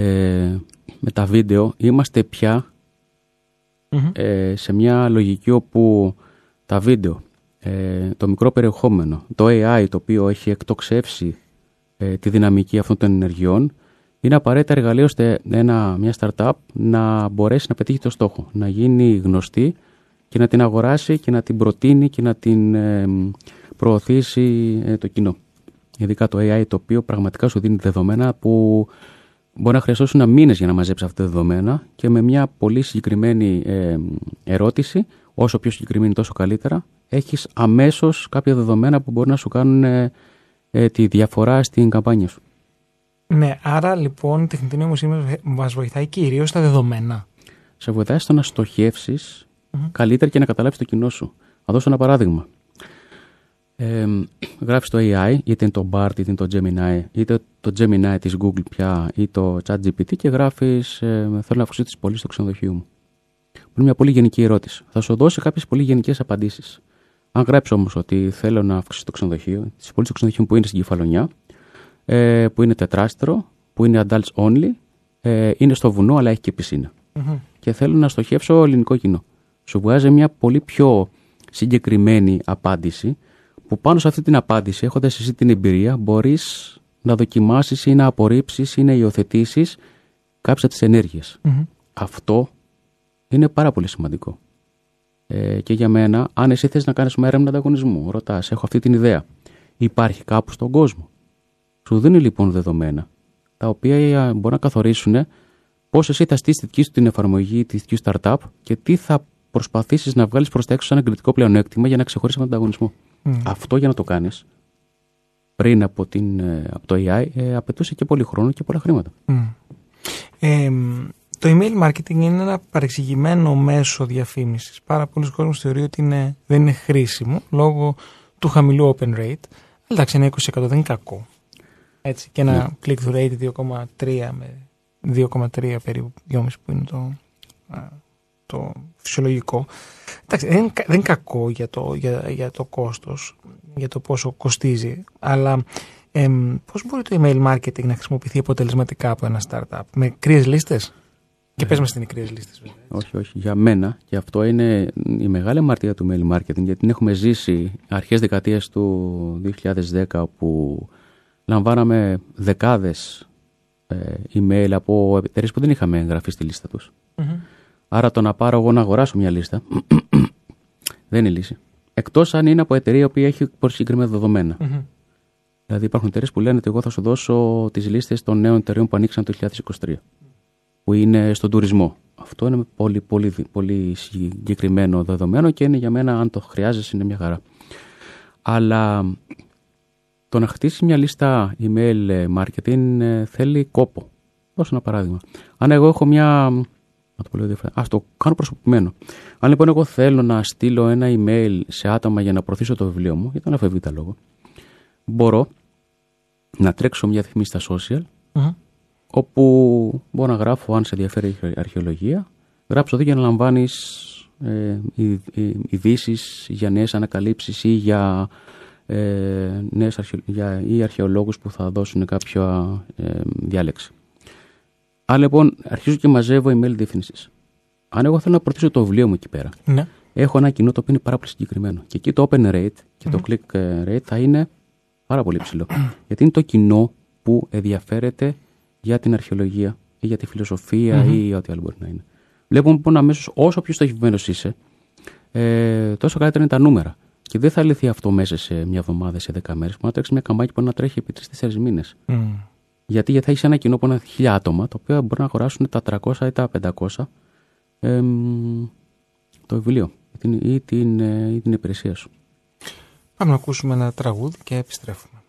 με τα βίντεο. Είμαστε πια Μμμ. ε, σε μια λογική όπου τα βίντεο, ε, το μικρό περιεχόμενο, το AI το οποίο έχει εκτοξεύσει ε, τη δυναμική αυτών των ενεργειών είναι απαραίτητα εργαλείο ώστε ένα, μια startup να μπορέσει να πετύχει το στόχο, να γίνει γνωστή και να την αγοράσει και να την προτείνει και να την ε, προωθήσει ε, το κοινό. Ειδικά το AI το οποίο πραγματικά σου δίνει δεδομένα που μπορεί να χρειαστούν μήνες για να μαζέψεις αυτά τα δεδομένα και με μια πολύ συγκεκριμένη ε, ερώτηση, όσο πιο συγκεκριμένη τόσο καλύτερα, έχεις αμέσως κάποια δεδομένα που μπορεί να σου κάνουν ε, ε, τη διαφορά στην καμπάνια σου. Ναι, άρα λοιπόν η τεχνητή νοημοσύνη μας βοηθάει κυρίως στα δεδομένα. Σε βοηθάει στο να στοχεύσεις Μμμ. καλύτερα και να καταλάβεις το κοινό σου. Θα δώσω ένα παράδειγμα. Ε, γράφεις το AI, είτε είναι το BART, είτε είναι το Gemini, είτε το Gemini της Google πια ή το ChatGPT και γράφεις ε, θέλω να αυξήσω τις πωλήσεις στο ξενοδοχείο μου. Είναι μια πολύ γενική ερώτηση. Θα σου δώσει κάποιες πολύ γενικές απαντήσεις. Αν γράψεις όμως ότι θέλω να αυξήσω το ξενοδοχείο, τις πωλήσεις του ξενοδοχείου που είναι στην Κεφαλονιά, ε, που είναι τετράστερο, που είναι adults only, ε, είναι στο βουνό αλλά έχει και πισίνα Μμμ. και θέλω να στοχεύσω ελληνικό κοινό. Σου βγάζει μια πολύ πιο συγκεκριμένη απάντηση που πάνω σε αυτή την απάντηση, έχοντας εσύ την εμπειρία, μπορείς να δοκιμάσεις ή να απορρίψεις ή να υιοθετήσεις κάποιες από τις ενέργειες. Μμμ. Αυτό είναι πάρα πολύ σημαντικό. Ε, και για μένα, αν εσύ θες να κάνεις μια έρευνα ανταγωνισμού, ρωτάς, έχω αυτή την ιδέα, υπάρχει κάπου στον κόσμο. Σου δίνει λοιπόν δεδομένα, τα οποία ε, μπορεί να καθορίσουν πώς εσύ θα στήσεις τη δική σου την εφαρμογή, τη δική σου startup και τι θα προσπαθήσεις να βγάλεις προς τα έξω ένα κριτικό πλεονέκτημα για να ξεχωρίσεις από τον ανταγωνισμό. Αυτό για να το κάνεις πριν από, την, ε, από το AI ε, απαιτούσε και πολύ χρόνο και πολλά χρήματα. Ε, το email marketing είναι ένα παρεξηγημένο μέσο διαφήμισης. Πάρα πολλοί κόσμοι θεωρεί ότι είναι, δεν είναι χρήσιμο λόγω του χαμηλού open rate. Αλλά εντάξει, ένα 20% δεν είναι κακό. Έτσι, και ένα ναι. click-through rate 2,3 με 2,3 περίπου, 2,5 που είναι το, το φυσιολογικό. Εντάξει, δεν, δεν είναι κακό για το, για, για το κόστος, για το πόσο κοστίζει, αλλά ε, πώς μπορεί το email marketing να χρησιμοποιηθεί αποτελεσματικά από ένα startup, με κρύες λίστες; Και πες μας την κρύες λίστες. Όχι, όχι. Για μένα, και αυτό είναι η μεγάλη αμαρτία του email marketing, γιατί την έχουμε ζήσει αρχές δεκαετίας του 2010, όπου λαμβάναμε δεκάδες ε, email από εταιρείες που δεν είχαμε εγγραφεί στη λίστα τους. Άρα το να πάρω εγώ να αγοράσω μια λίστα δεν είναι λύση. Εκτός αν είναι από εταιρεία που έχει πολύ συγκεκριμένα δεδομένα. Mm-hmm. Δηλαδή υπάρχουν εταιρείες που λένε ότι εγώ θα σου δώσω τις λίστες των νέων εταιρείων που ανοίξαν το 2023, που είναι στον τουρισμό. Αυτό είναι πολύ, πολύ, πολύ συγκεκριμένο δεδομένο και είναι για μένα, αν το χρειάζεσαι, είναι μια χαρά. Αλλά το να χτίσει μια λίστα email marketing ε, θέλει κόπο. Δώσω ένα παράδειγμα. Αν εγώ έχω μια να το πω λίγο Α το κάνω προσωπημένο. Αν λοιπόν εγώ θέλω να στείλω ένα email σε άτομα για να προωθήσω το βιβλίο μου, για τον αφεβήτα λόγο, μπορώ να τρέξω μια θυμή στα social, όπου μπορώ να γράφω αν σε ενδιαφέρει η αρχαιολογία, γράψω εδώ για να λαμβάνεις ε, ειδήσεις για νέες ανακαλύψεις ή για, ε, νέες για ή αρχαιολόγους που θα δώσουν κάποια ε, διάλεξη. Αν λοιπόν αρχίζω και μαζεύω email διεύθυνση. Αν εγώ θέλω να προωθήσω το βιβλίο μου εκεί πέρα, ναι. έχω ένα κοινό το οποίο είναι πάρα πολύ συγκεκριμένο. Και εκεί το open rate και το click ε, rate θα είναι πάρα πολύ ψηλό. Γιατί είναι το κοινό που ενδιαφέρεται για την αρχαιολογία ή για τη φιλοσοφία ή ό,τι άλλο μπορεί να είναι. Βλέπουμε λοιπόν αμέσως όσο πιο στοχευμένος είσαι, ε, τόσο καλύτερα είναι τα νούμερα. Και δεν θα λυθεί αυτό μέσα σε μια εβδομάδα, σε δέκα μέρες. Μπορεί να τρέξεις μια καμπάνια που μπορεί να τρέχει επί τρει-τέσσερι μήνες. Γιατί, γιατί γιατί θα έχεις ένα κοινό από ένα χιλιά άτομα, τα οποία μπορεί να αγοράσουν τα 300 ή τα 500 το βιβλίο ή την, ή ε, υπηρεσία σου. Πάμε να ακούσουμε ένα τραγούδι και επιστρέφουμε.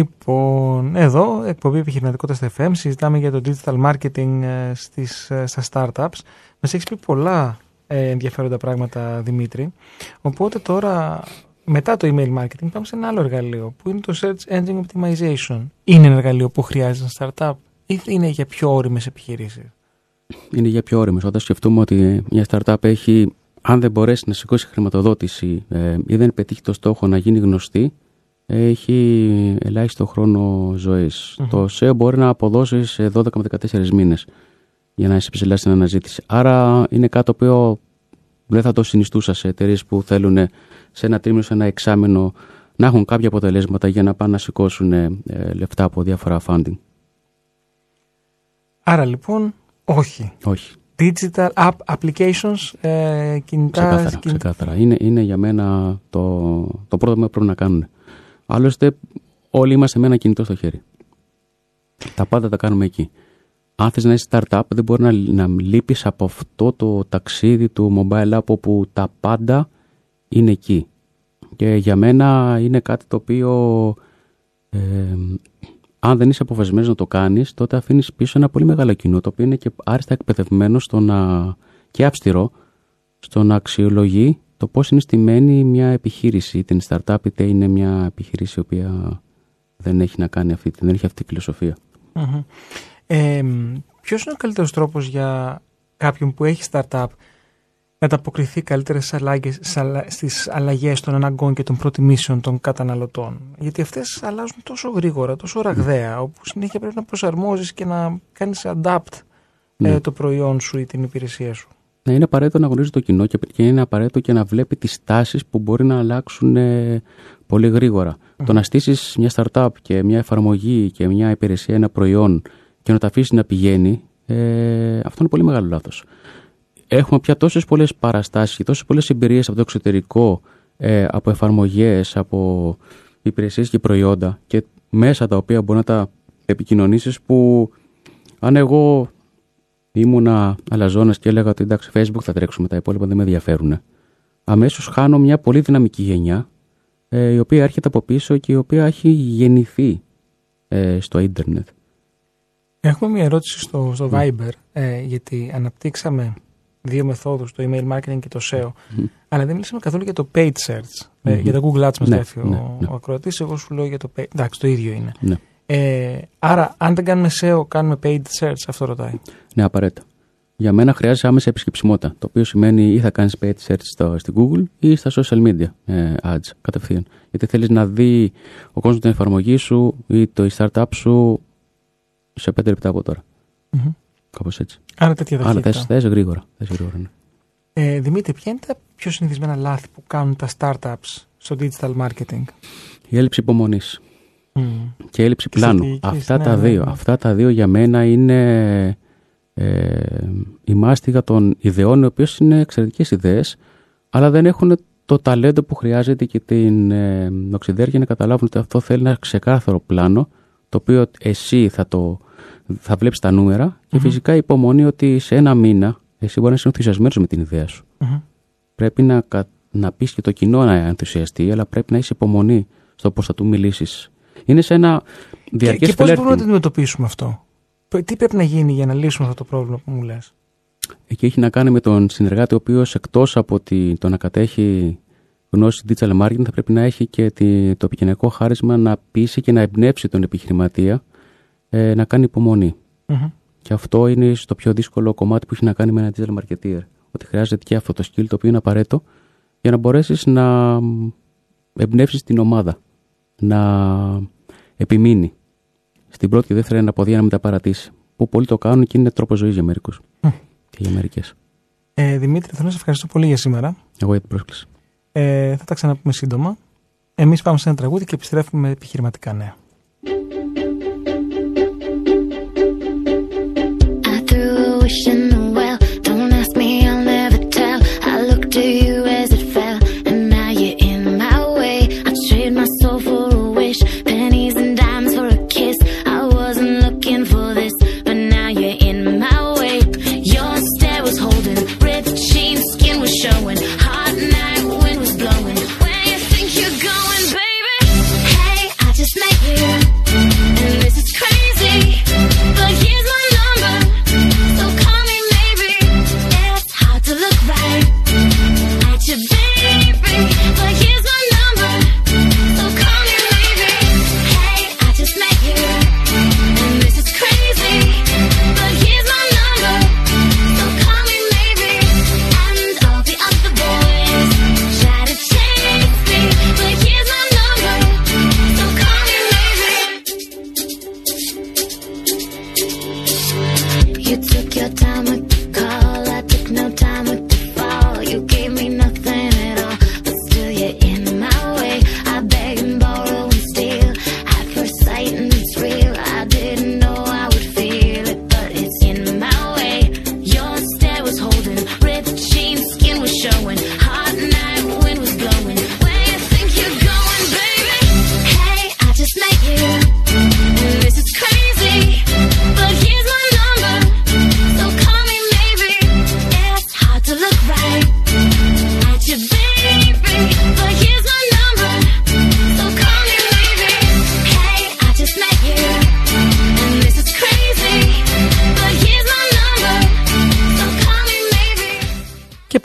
Λοιπόν, εδώ, εκπομπή επιχειρηματικότητας στα FM, συζητάμε για το digital marketing ε, στις, ε, στα startups. Μας έχεις πει πολλά ε, ενδιαφέροντα πράγματα, Δημήτρη. Οπότε τώρα, μετά το email marketing, πάμε σε ένα άλλο εργαλείο, που είναι το search engine optimization. Είναι ένα εργαλείο που χρειάζεται ένα startup ή είναι για πιο όριμες επιχειρήσεις; είναι για πιο όριμες. Όταν σκεφτούμε ότι μια startup έχει, αν δεν μπορέσει να σηκώσει χρηματοδότηση ε, ή δεν πετύχει το στόχο να γίνει γνωστή, έχει ελάχιστο χρόνο ζωής. Το SEO μπορεί να αποδώσει σε 12 με 14 μήνες για να είσαι ψηλά στην αναζήτηση. Άρα είναι κάτι το οποίο δεν θα το συνιστούσα σε εταιρείες που θέλουν σε ένα τρίμηνο, σε ένα εξάμηνο να έχουν κάποια αποτελέσματα για να πάνε να σηκώσουν ε, λεφτά από διάφορα funding. Άρα λοιπόν, όχι. Όχι. Digital app applications, ε, κινητά... Ξεκάθαρα, κιν- ξεκάθαρα. Είναι, είναι για μένα το, το πρώτο που πρέπει να κάνουν. Άλλωστε, όλοι είμαστε με ένα κινητό στο χέρι. Τα πάντα τα κάνουμε εκεί. Αν θες να είσαι startup, δεν μπορεί να, να λείπεις από αυτό το ταξίδι του mobile app όπου τα πάντα είναι εκεί. Και για μένα είναι κάτι το οποίο ε, αν δεν είσαι αποφασισμένος να το κάνεις, τότε αφήνεις πίσω ένα πολύ μεγάλο κοινό, το οποίο είναι και άριστα εκπαιδευμένο στο να, και αυστηρό στο να αξιολογεί το πώς είναι στημένη μια επιχείρηση, είτε είναι startup είτε είναι μια επιχείρηση η οποία δεν έχει να κάνει αυτή, δεν έχει αυτή τη φιλοσοφία. Μμμ. Ε, Ποιος είναι ο καλύτερος τρόπος για κάποιον που έχει startup να ανταποκριθεί καλύτερα στις αλλαγές, στις αλλα- στις αλλαγές των αναγκών και των προτιμήσεων των καταναλωτών; Γιατί αυτές αλλάζουν τόσο γρήγορα, τόσο ραγδαία, όπου συνέχεια πρέπει να προσαρμόζεις και να κάνεις adapt ε, Ναι. το προϊόν σου ή την υπηρεσία σου. Ναι, είναι απαραίτητο να γνωρίζει το κοινό και και είναι απαραίτητο και να βλέπει τις τάσεις που μπορεί να αλλάξουν ε, πολύ γρήγορα. Το να στήσεις μια startup και μια εφαρμογή και μια υπηρεσία, ένα προϊόν και να το αφήσεις να πηγαίνει, ε, αυτό είναι πολύ μεγάλο λάθος. Έχουμε πια τόσες πολλές παραστάσεις και τόσες πολλές εμπειρίες από το εξωτερικό, ε, από εφαρμογές, από υπηρεσίες και προϊόντα και μέσα τα οποία μπορεί να τα επικοινωνήσεις που αν εγώ ήμουνα αλαζόνας και έλεγα ότι εντάξει, Facebook θα τρέξουμε, τα υπόλοιπα δεν με ενδιαφέρουν. Αμέσως χάνω μια πολύ δυναμική γενιά, ε, η οποία έρχεται από πίσω και η οποία έχει γεννηθεί ε, στο ίντερνετ. Έχουμε μια ερώτηση στο, στο Viber, ε, γιατί αναπτύξαμε δύο μεθόδους, το email marketing και το SEO, αλλά δεν μιλήσαμε καθόλου για το paid search. Ε, Μμμ. για το Google Ads μας Ναι, γράφει ο, ναι, ναι. ο ακροατής, εγώ σου λέω για το paid. Εντάξει, το ίδιο είναι. Ναι, Ε, άρα, αν δεν κάνουμε SEO, κάνουμε paid search, αυτό ρωτάει. ναι, απαραίτητα. Για μένα χρειάζεται άμεση επισκεψιμότητα, το οποίο σημαίνει ή θα κάνεις paid search στο, στην Google ή στα social media ε, ads κατευθείαν. Γιατί θέλεις να δει ο κόσμος την εφαρμογή σου ή το η startup σου σε 5 λεπτά από τώρα. Μμμ. Κάπως έτσι. Άρα τέτοια Αλλά ταχύτητα. θες, θες γρήγορα. Θες γρήγορα ναι. Ε, Δημήτρη, ποια είναι τα πιο συνηθισμένα λάθη που κάνουν τα startups στο digital marketing; Η έλλειψη υπομονής. Μμ. και έλλειψη Και πλάνου. στρατηγικής, Αυτά ναι, τα ναι, δύο. ναι. Αυτά τα δύο για μένα είναι ε, η μάστιγα των ιδεών, οι οποίες είναι εξαιρετικές ιδέες, αλλά δεν έχουν το ταλέντο που χρειάζεται και την ε, οξυδέρκεια να καταλάβουν ότι αυτό θέλει ένα ξεκάθαρο πλάνο, το οποίο εσύ θα, το, θα βλέπεις τα νούμερα και Μμμ. φυσικά η υπομονή ότι σε ένα μήνα εσύ μπορείς να είσαι ενθουσιασμένος με την ιδέα σου. Μμμ. Πρέπει να, κα- να πεις και το κοινό να ενθουσιαστεί, αλλά πρέπει να είσαι υπομονή στο πώς θα του μιλήσεις. Είναι σε ένα Και, διαρκές και πώς μπορούμε να φλερτινγκ. το αντιμετωπίσουμε αυτό; Π- Τι πρέπει να γίνει για να λύσουμε αυτό το πρόβλημα που μου λες; Εκεί έχει να κάνει με τον συνεργάτη ο οποίος εκτός από τη, το να κατέχει γνώση digital marketing θα πρέπει να έχει και τη, το επικοινωνικό χάρισμα να πείσει και να εμπνεύσει τον επιχειρηματία ε, να κάνει υπομονή. Μμμ. Και αυτό είναι στο πιο δύσκολο κομμάτι που έχει να κάνει με ένα digital marketer. Ότι χρειάζεται και αυτό το skill το οποίο είναι απαραίτητο για να μπορέσεις να εμπνεύσεις την ομάδα. Να επιμείνει. Στην πρώτη και δεύτερη αναποδία να μην τα παρατήσει. Που πολλοί το κάνουν και είναι τρόπο ζωής για μερικούς. Και για μερικές. Ε, Δημήτρη, θέλω να σε ευχαριστώ πολύ για σήμερα. Εγώ για την πρόσκληση. Ε, θα τα ξαναπούμε σύντομα. Εμείς πάμε σε ένα τραγούδι και επιστρέφουμε με επιχειρηματικά νέα. I threw a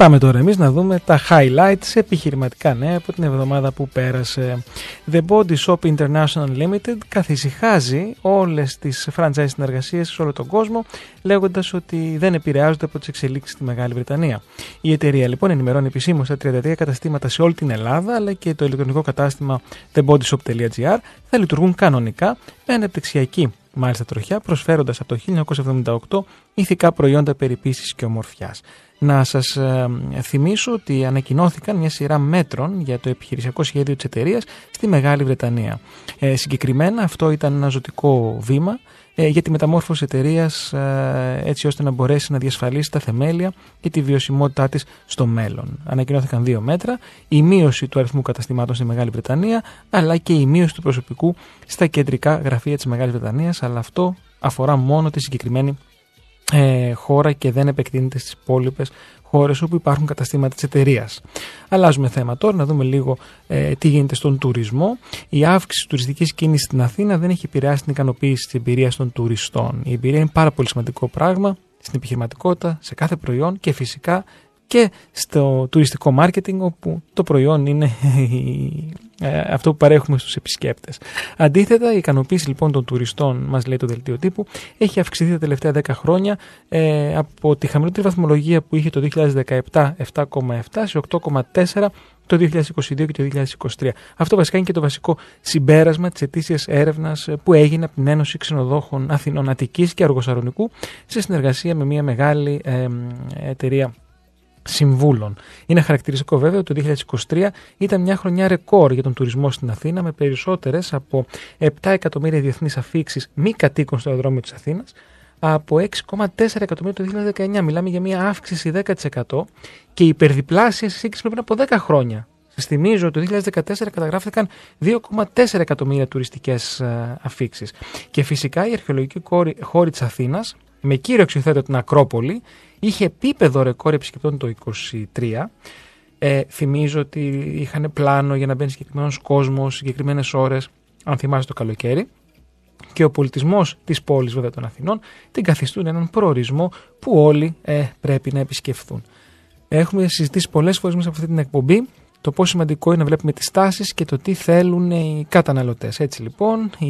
πάμε τώρα εμείς να δούμε τα highlights επιχειρηματικά νέα από την εβδομάδα που πέρασε. The Body Shop International Limited καθησυχάζει όλες τις franchise συνεργασίες σε όλο τον κόσμο λέγοντας ότι δεν επηρεάζονται από τις εξελίξεις στη Μεγάλη Βρετανία. Η εταιρεία λοιπόν ενημερώνει επισήμως τα 33 καταστήματα σε όλη την Ελλάδα αλλά και το ηλεκτρονικό κατάστημα thebodyshop.gr θα λειτουργούν κανονικά με ανεπτυξιακή μάλιστα τροχιά προσφέροντας από το 1978 ηθικά προϊόντα περιποίησης και ομορφιάς. Να σας ε, θυμίσω ότι ανακοινώθηκαν μια σειρά μέτρων για το επιχειρησιακό σχέδιο της εταιρείας στη Μεγάλη Βρετανία. Ε, συγκεκριμένα αυτό ήταν ένα ζωτικό βήμα ε, για τη μεταμόρφωση εταιρείας έτσι ώστε να μπορέσει να διασφαλίσει τα θεμέλια και τη βιωσιμότητά της στο μέλλον. Ανακοινώθηκαν δύο μέτρα, η μείωση του αριθμού καταστημάτων στη Μεγάλη Βρετανία αλλά και η μείωση του προσωπικού στα κεντρικά γραφεία της Μεγάλης Βρετανίας αλλά αυτό αφορά μόνο τη συγκεκριμένη ε, χώρα και δεν επεκτείνεται στις υπόλοιπες χώρες όπου υπάρχουν καταστήματα της εταιρείας. Αλλάζουμε θέμα τώρα, να δούμε λίγο ε, τι γίνεται στον τουρισμό. Η αύξηση τουριστικής κίνησης στην Αθήνα δεν έχει επηρεάσει την ικανοποίηση της εμπειρίας των τουριστών. Η εμπειρία είναι πάρα πολύ σημαντικό πράγμα στην επιχειρηματικότητα, σε κάθε προϊόν και φυσικά και στο τουριστικό μάρκετινγκ όπου το προϊόν είναι ε, αυτό που παρέχουμε στους επισκέπτες. Αντίθετα, η ικανοποίηση λοιπόν των τουριστών, μας λέει το δελτίο τύπου, έχει αυξηθεί τα τελευταία 10 χρόνια ε, από τη χαμηλότερη βαθμολογία που είχε το 2017 7,7 σε 8,4 το 2022 και το 2023. Αυτό βασικά είναι και το βασικό συμπέρασμα της ετήσιας έρευνας ε, που έγινε από την Ένωση Ξενοδόχων Αθηνών Αττικής και Αργοσαρονικού σε συνεργασία με μια μεγάλη ε, εταιρεία συμβούλων. Είναι χαρακτηριστικό βέβαια ότι το 2023 ήταν μια χρονιά ρεκόρ για τον τουρισμό στην Αθήνα με περισσότερες από 7 εκατομμύρια διεθνείς αφήξεις μη κατοίκων στο αεροδρόμιο της Αθήνας από 6,4 εκατομμύρια το 2019. Μιλάμε για μια αύξηση 10% και υπερδιπλάσια σε σύγκριση με πριν από 10 χρόνια. Σας θυμίζω ότι το 2014 καταγράφηκαν 2,4 εκατομμύρια τουριστικές αφήξεις. Και φυσικά η αρχαιολογική χώρη της Αθήνας, με κύριο εξωθέτω την Ακρόπολη, είχε επίπεδο ρεκόρ επισκεπτών το 2023. Ε, θυμίζω ότι είχαν πλάνο για να μπαίνει συγκεκριμένος κόσμος, συγκεκριμένες ώρες, αν θυμάστε το καλοκαίρι. Και ο πολιτισμός της πόλης, βέβαια των Αθηνών, την καθιστούν έναν προορισμό που όλοι ε, πρέπει να επισκεφθούν. Έχουμε συζητήσει πολλές φορές μέσα από αυτή την εκπομπή το πόσο σημαντικό είναι να βλέπουμε τις τάσεις και το τι θέλουν οι καταναλωτές. Έτσι λοιπόν, η,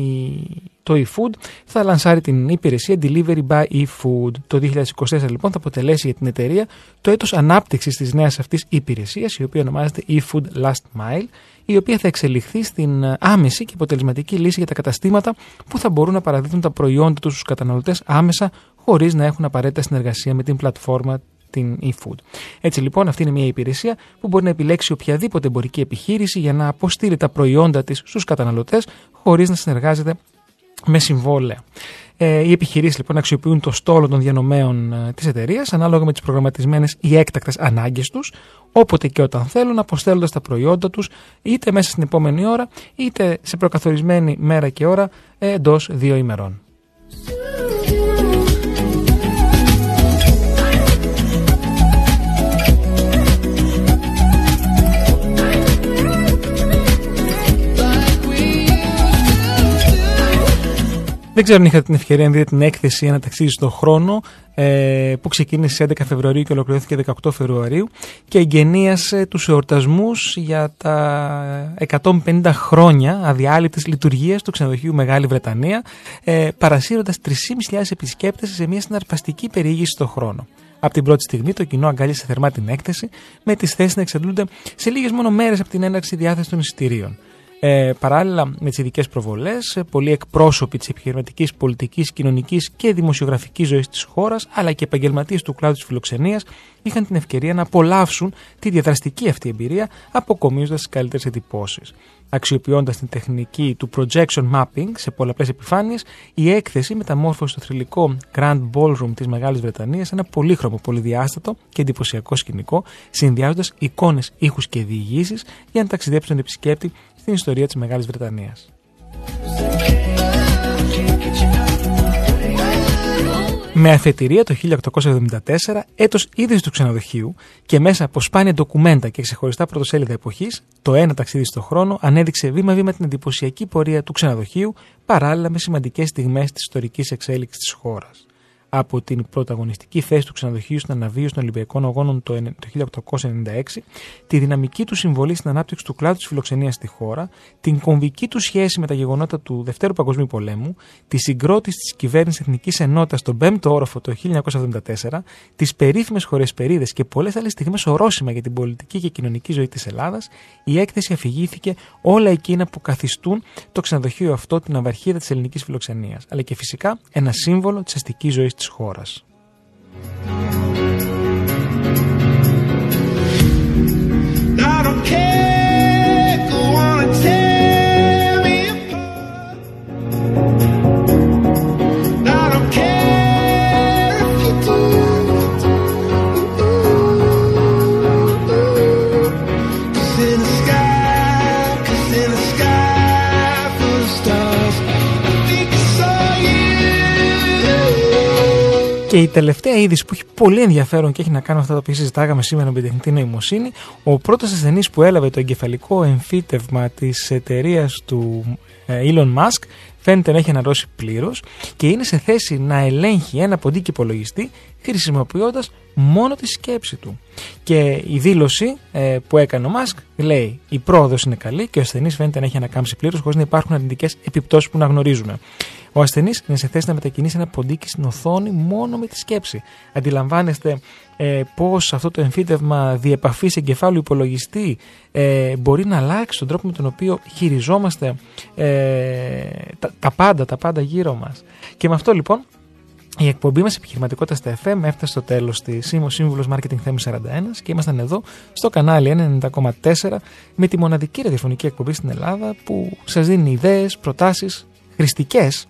το eFood θα λανσάρει την υπηρεσία Delivery by eFood. Το 2024 λοιπόν θα αποτελέσει για την εταιρεία το έτος ανάπτυξης της νέας αυτής υπηρεσίας, η οποία ονομάζεται eFood Last Mile, η οποία θα εξελιχθεί στην ε, άμεση και αποτελεσματική λύση για τα καταστήματα που θα μπορούν να παραδίδουν τα προϊόντα τους στους καταναλωτές άμεσα χωρίς να έχουν απαραίτητα συνεργασία με την πλατφόρμα την eFood. Έτσι λοιπόν αυτή είναι μια υπηρεσία που μπορεί να επιλέξει οποιαδήποτε εμπορική επιχείρηση για να αποστείλει τα προϊόντα της στους καταναλωτές χωρίς να συνεργάζεται με συμβόλαια. Ε, οι επιχειρήσεις λοιπόν αξιοποιούν το στόλο των διανομέων ε, της εταιρείας ανάλογα με τις προγραμματισμένες ή έκτακτες ανάγκες τους, όποτε και όταν θέλουν, αποστέλλοντας τα προϊόντα τους είτε μέσα στην επόμενη ώρα, είτε σε προκαθορισμένη μέρα και ώρα ε, εντός δύο ημερών. Δεν ξέρω αν είχατε την ευκαιρία να δείτε την έκθεση Ένα ταξίδι στον χρόνο ε, που ξεκίνησε 11 Φεβρουαρίου και ολοκληρώθηκε 18 Φεβρουαρίου και εγγενίασε τους εορτασμούς για τα 150 χρόνια αδιάλειπτης λειτουργίας του ξενοδοχείου Μεγάλη Βρετανία ε, παρασύροντας 3.500 επισκέπτες σε μια συναρπαστική περιήγηση στον χρόνο. Από την πρώτη στιγμή το κοινό αγκάλισε θερμά την έκθεση με τις θέσεις να εξαντλούνται σε λίγες μόνο μέρες από την έναρξη διάθεσης των εισιτηρίων. Ε, παράλληλα με τις ειδικές προβολές, ε, πολλοί εκπρόσωποι της επιχειρηματικής, πολιτικής, κοινωνικής και δημοσιογραφικής ζωής της χώρας, αλλά και επαγγελματίες του κλάδου της φιλοξενίας, είχαν την ευκαιρία να απολαύσουν τη διαδραστική αυτή εμπειρία, αποκομίζοντας τις καλύτερες εντυπώσεις. Αξιοποιώντας την τεχνική του projection mapping σε πολλαπλές επιφάνειες, η έκθεση μεταμόρφωσε το θρηλυκό Grand Ballroom της Μεγάλης Βρετανίας σε ένα πολύχρωμο, πολυδιάστατο και εντυπωσιακό σκηνικό, συνδυάζοντας εικόνες, ήχους και διηγήσεις για να ταξιδέψει τον επισκέπτη στην ιστορία της Μεγάλης Βρετανίας. Με αφετηρία το 1874, έτος ίδρυσης του ξενοδοχείου και μέσα από σπάνια ντοκουμέντα και ξεχωριστά πρωτοσέλιδα εποχής, το ένα ταξίδι στο χρόνο ανέδειξε βήμα-βήμα την εντυπωσιακή πορεία του ξενοδοχείου παράλληλα με σημαντικές στιγμές της ιστορικής εξέλιξης της χώρας από την πρωταγωνιστική θέση του ξενοδοχείου στην αναβίωση των Ολυμπιακών Αγώνων το 1896, τη δυναμική του συμβολή στην ανάπτυξη του κλάδου της φιλοξενίας στη χώρα, την κομβική του σχέση με τα γεγονότα του Δευτέρου Παγκοσμίου Πολέμου, τη συγκρότηση της κυβέρνησης Εθνικής Ενότητας στον 5ο όροφο το 1974, τις περίφημες χωρεσπερίδε και πολλές άλλες στιγμές ορόσημα για την πολιτική και κοινωνική ζωή της Ελλάδας, η έκθεση αφηγήθηκε όλα εκείνα που καθιστούν το ξενοδοχείο αυτό την αυαρχίδα της ελληνικής φιλοξενίας, αλλά και φυσικά ένα σύμβολο της αστικής ζωής της χώρας. I don't care, Και η τελευταία είδηση που έχει πολύ ενδιαφέρον και έχει να κάνει με αυτά τα οποία συζητάγαμε σήμερα με την τεχνητή νοημοσύνη, ο πρώτος ασθενής που έλαβε το εγκεφαλικό εμφύτευμα της εταιρείας του ε, Elon Musk φαίνεται να έχει αναρρώσει πλήρως και είναι σε θέση να ελέγχει ένα ποντίκι υπολογιστή χρησιμοποιώντας μόνο τη σκέψη του. Και η δήλωση ε, που έκανε ο Μάσκ λέει: Η πρόοδος είναι καλή και ο ασθενής φαίνεται να έχει ανακάμψει πλήρως χωρίς να υπάρχουν αρνητικές επιπτώσεις που να γνωρίζουμε. Ο ασθενής είναι σε θέση να μετακινήσει ένα ποντίκι στην οθόνη μόνο με τη σκέψη. Αντιλαμβάνεστε ε, πώς αυτό το εμφύτευμα διεπαφής εγκεφάλου υπολογιστή ε, μπορεί να αλλάξει τον τρόπο με τον οποίο χειριζόμαστε ε, τα, τα πάντα, τα πάντα γύρω μας. Και με αυτό λοιπόν η εκπομπή μας επιχειρηματικότητα στα FM έφτασε στο τέλος της. Είμαι ο σύμβουλος Marketing Θέμη 41 και ήμασταν εδώ στο κανάλι 90,4 με τη μοναδική ραδιοφωνική εκπομπή στην Ελλάδα που σας δίνει ιδέες, προτάσεις χρηστικές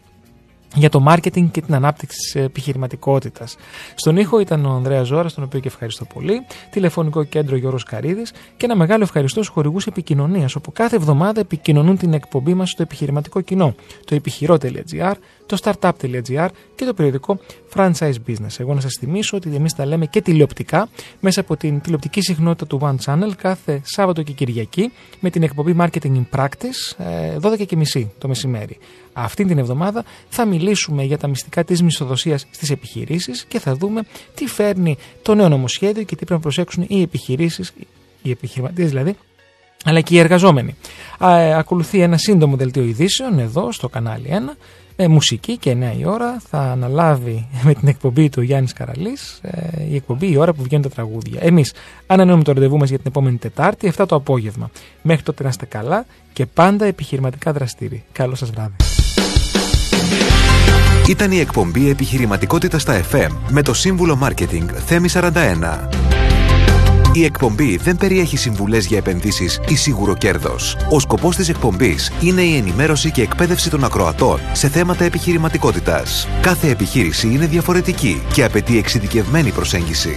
για το marketing και την ανάπτυξη της επιχειρηματικότητας. Στον ήχο ήταν ο Ανδρέας Ζώρας, τον οποίο και ευχαριστώ πολύ, τηλεφωνικό κέντρο Γιώργος Καρίδης και ένα μεγάλο ευχαριστώ στους χορηγούς επικοινωνίας, όπου κάθε εβδομάδα επικοινωνούν την εκπομπή μας στο επιχειρηματικό κοινό, το επιχειρό.gr, το startup.gr και το περιοδικό Franchise Business. Εγώ να σας θυμίσω ότι εμείς τα λέμε και τηλεοπτικά μέσα από την τηλεοπτική συχνότητα του One Channel κάθε Σάββατο και Κυριακή με την εκπομπή Marketing in Practice 12.30 το μεσημέρι. Αυτή την εβδομάδα θα μιλήσουμε για τα μυστικά της μισθοδοσίας στις επιχειρήσεις και θα δούμε τι φέρνει το νέο νομοσχέδιο και τι πρέπει να προσέξουν οι επιχειρήσεις, οι επιχειρηματίες δηλαδή, αλλά και οι εργαζόμενοι. Α, ε, ακολουθεί ένα σύντομο δελτίο ειδήσεων εδώ στο κανάλι 1. Ε, μουσική και 9 η ώρα θα αναλάβει με την εκπομπή του Γιάννης Καραλής ε, η εκπομπή η ώρα που βγαίνουν τα τραγούδια. Εμείς ανανεώνουμε το ραντεβού μας για την επόμενη Τετάρτη 7 το απόγευμα. Μέχρι τότε να είστε καλά και πάντα επιχειρηματικά δραστήριοι. Καλό σας βράδυ. Ήταν η εκπομπή Επιχειρηματικότητας στα FM με το σύμβουλο Μάρκετινγκ Θέμη 41. Η εκπομπή δεν περιέχει συμβουλές για επενδύσεις ή σίγουρο κέρδος. Ο σκοπός της εκπομπής είναι η ενημέρωση και εκπαίδευση των ακροατών σε θέματα επιχειρηματικότητας. Κάθε επιχείρηση είναι διαφορετική και απαιτεί εξειδικευμένη προσέγγιση.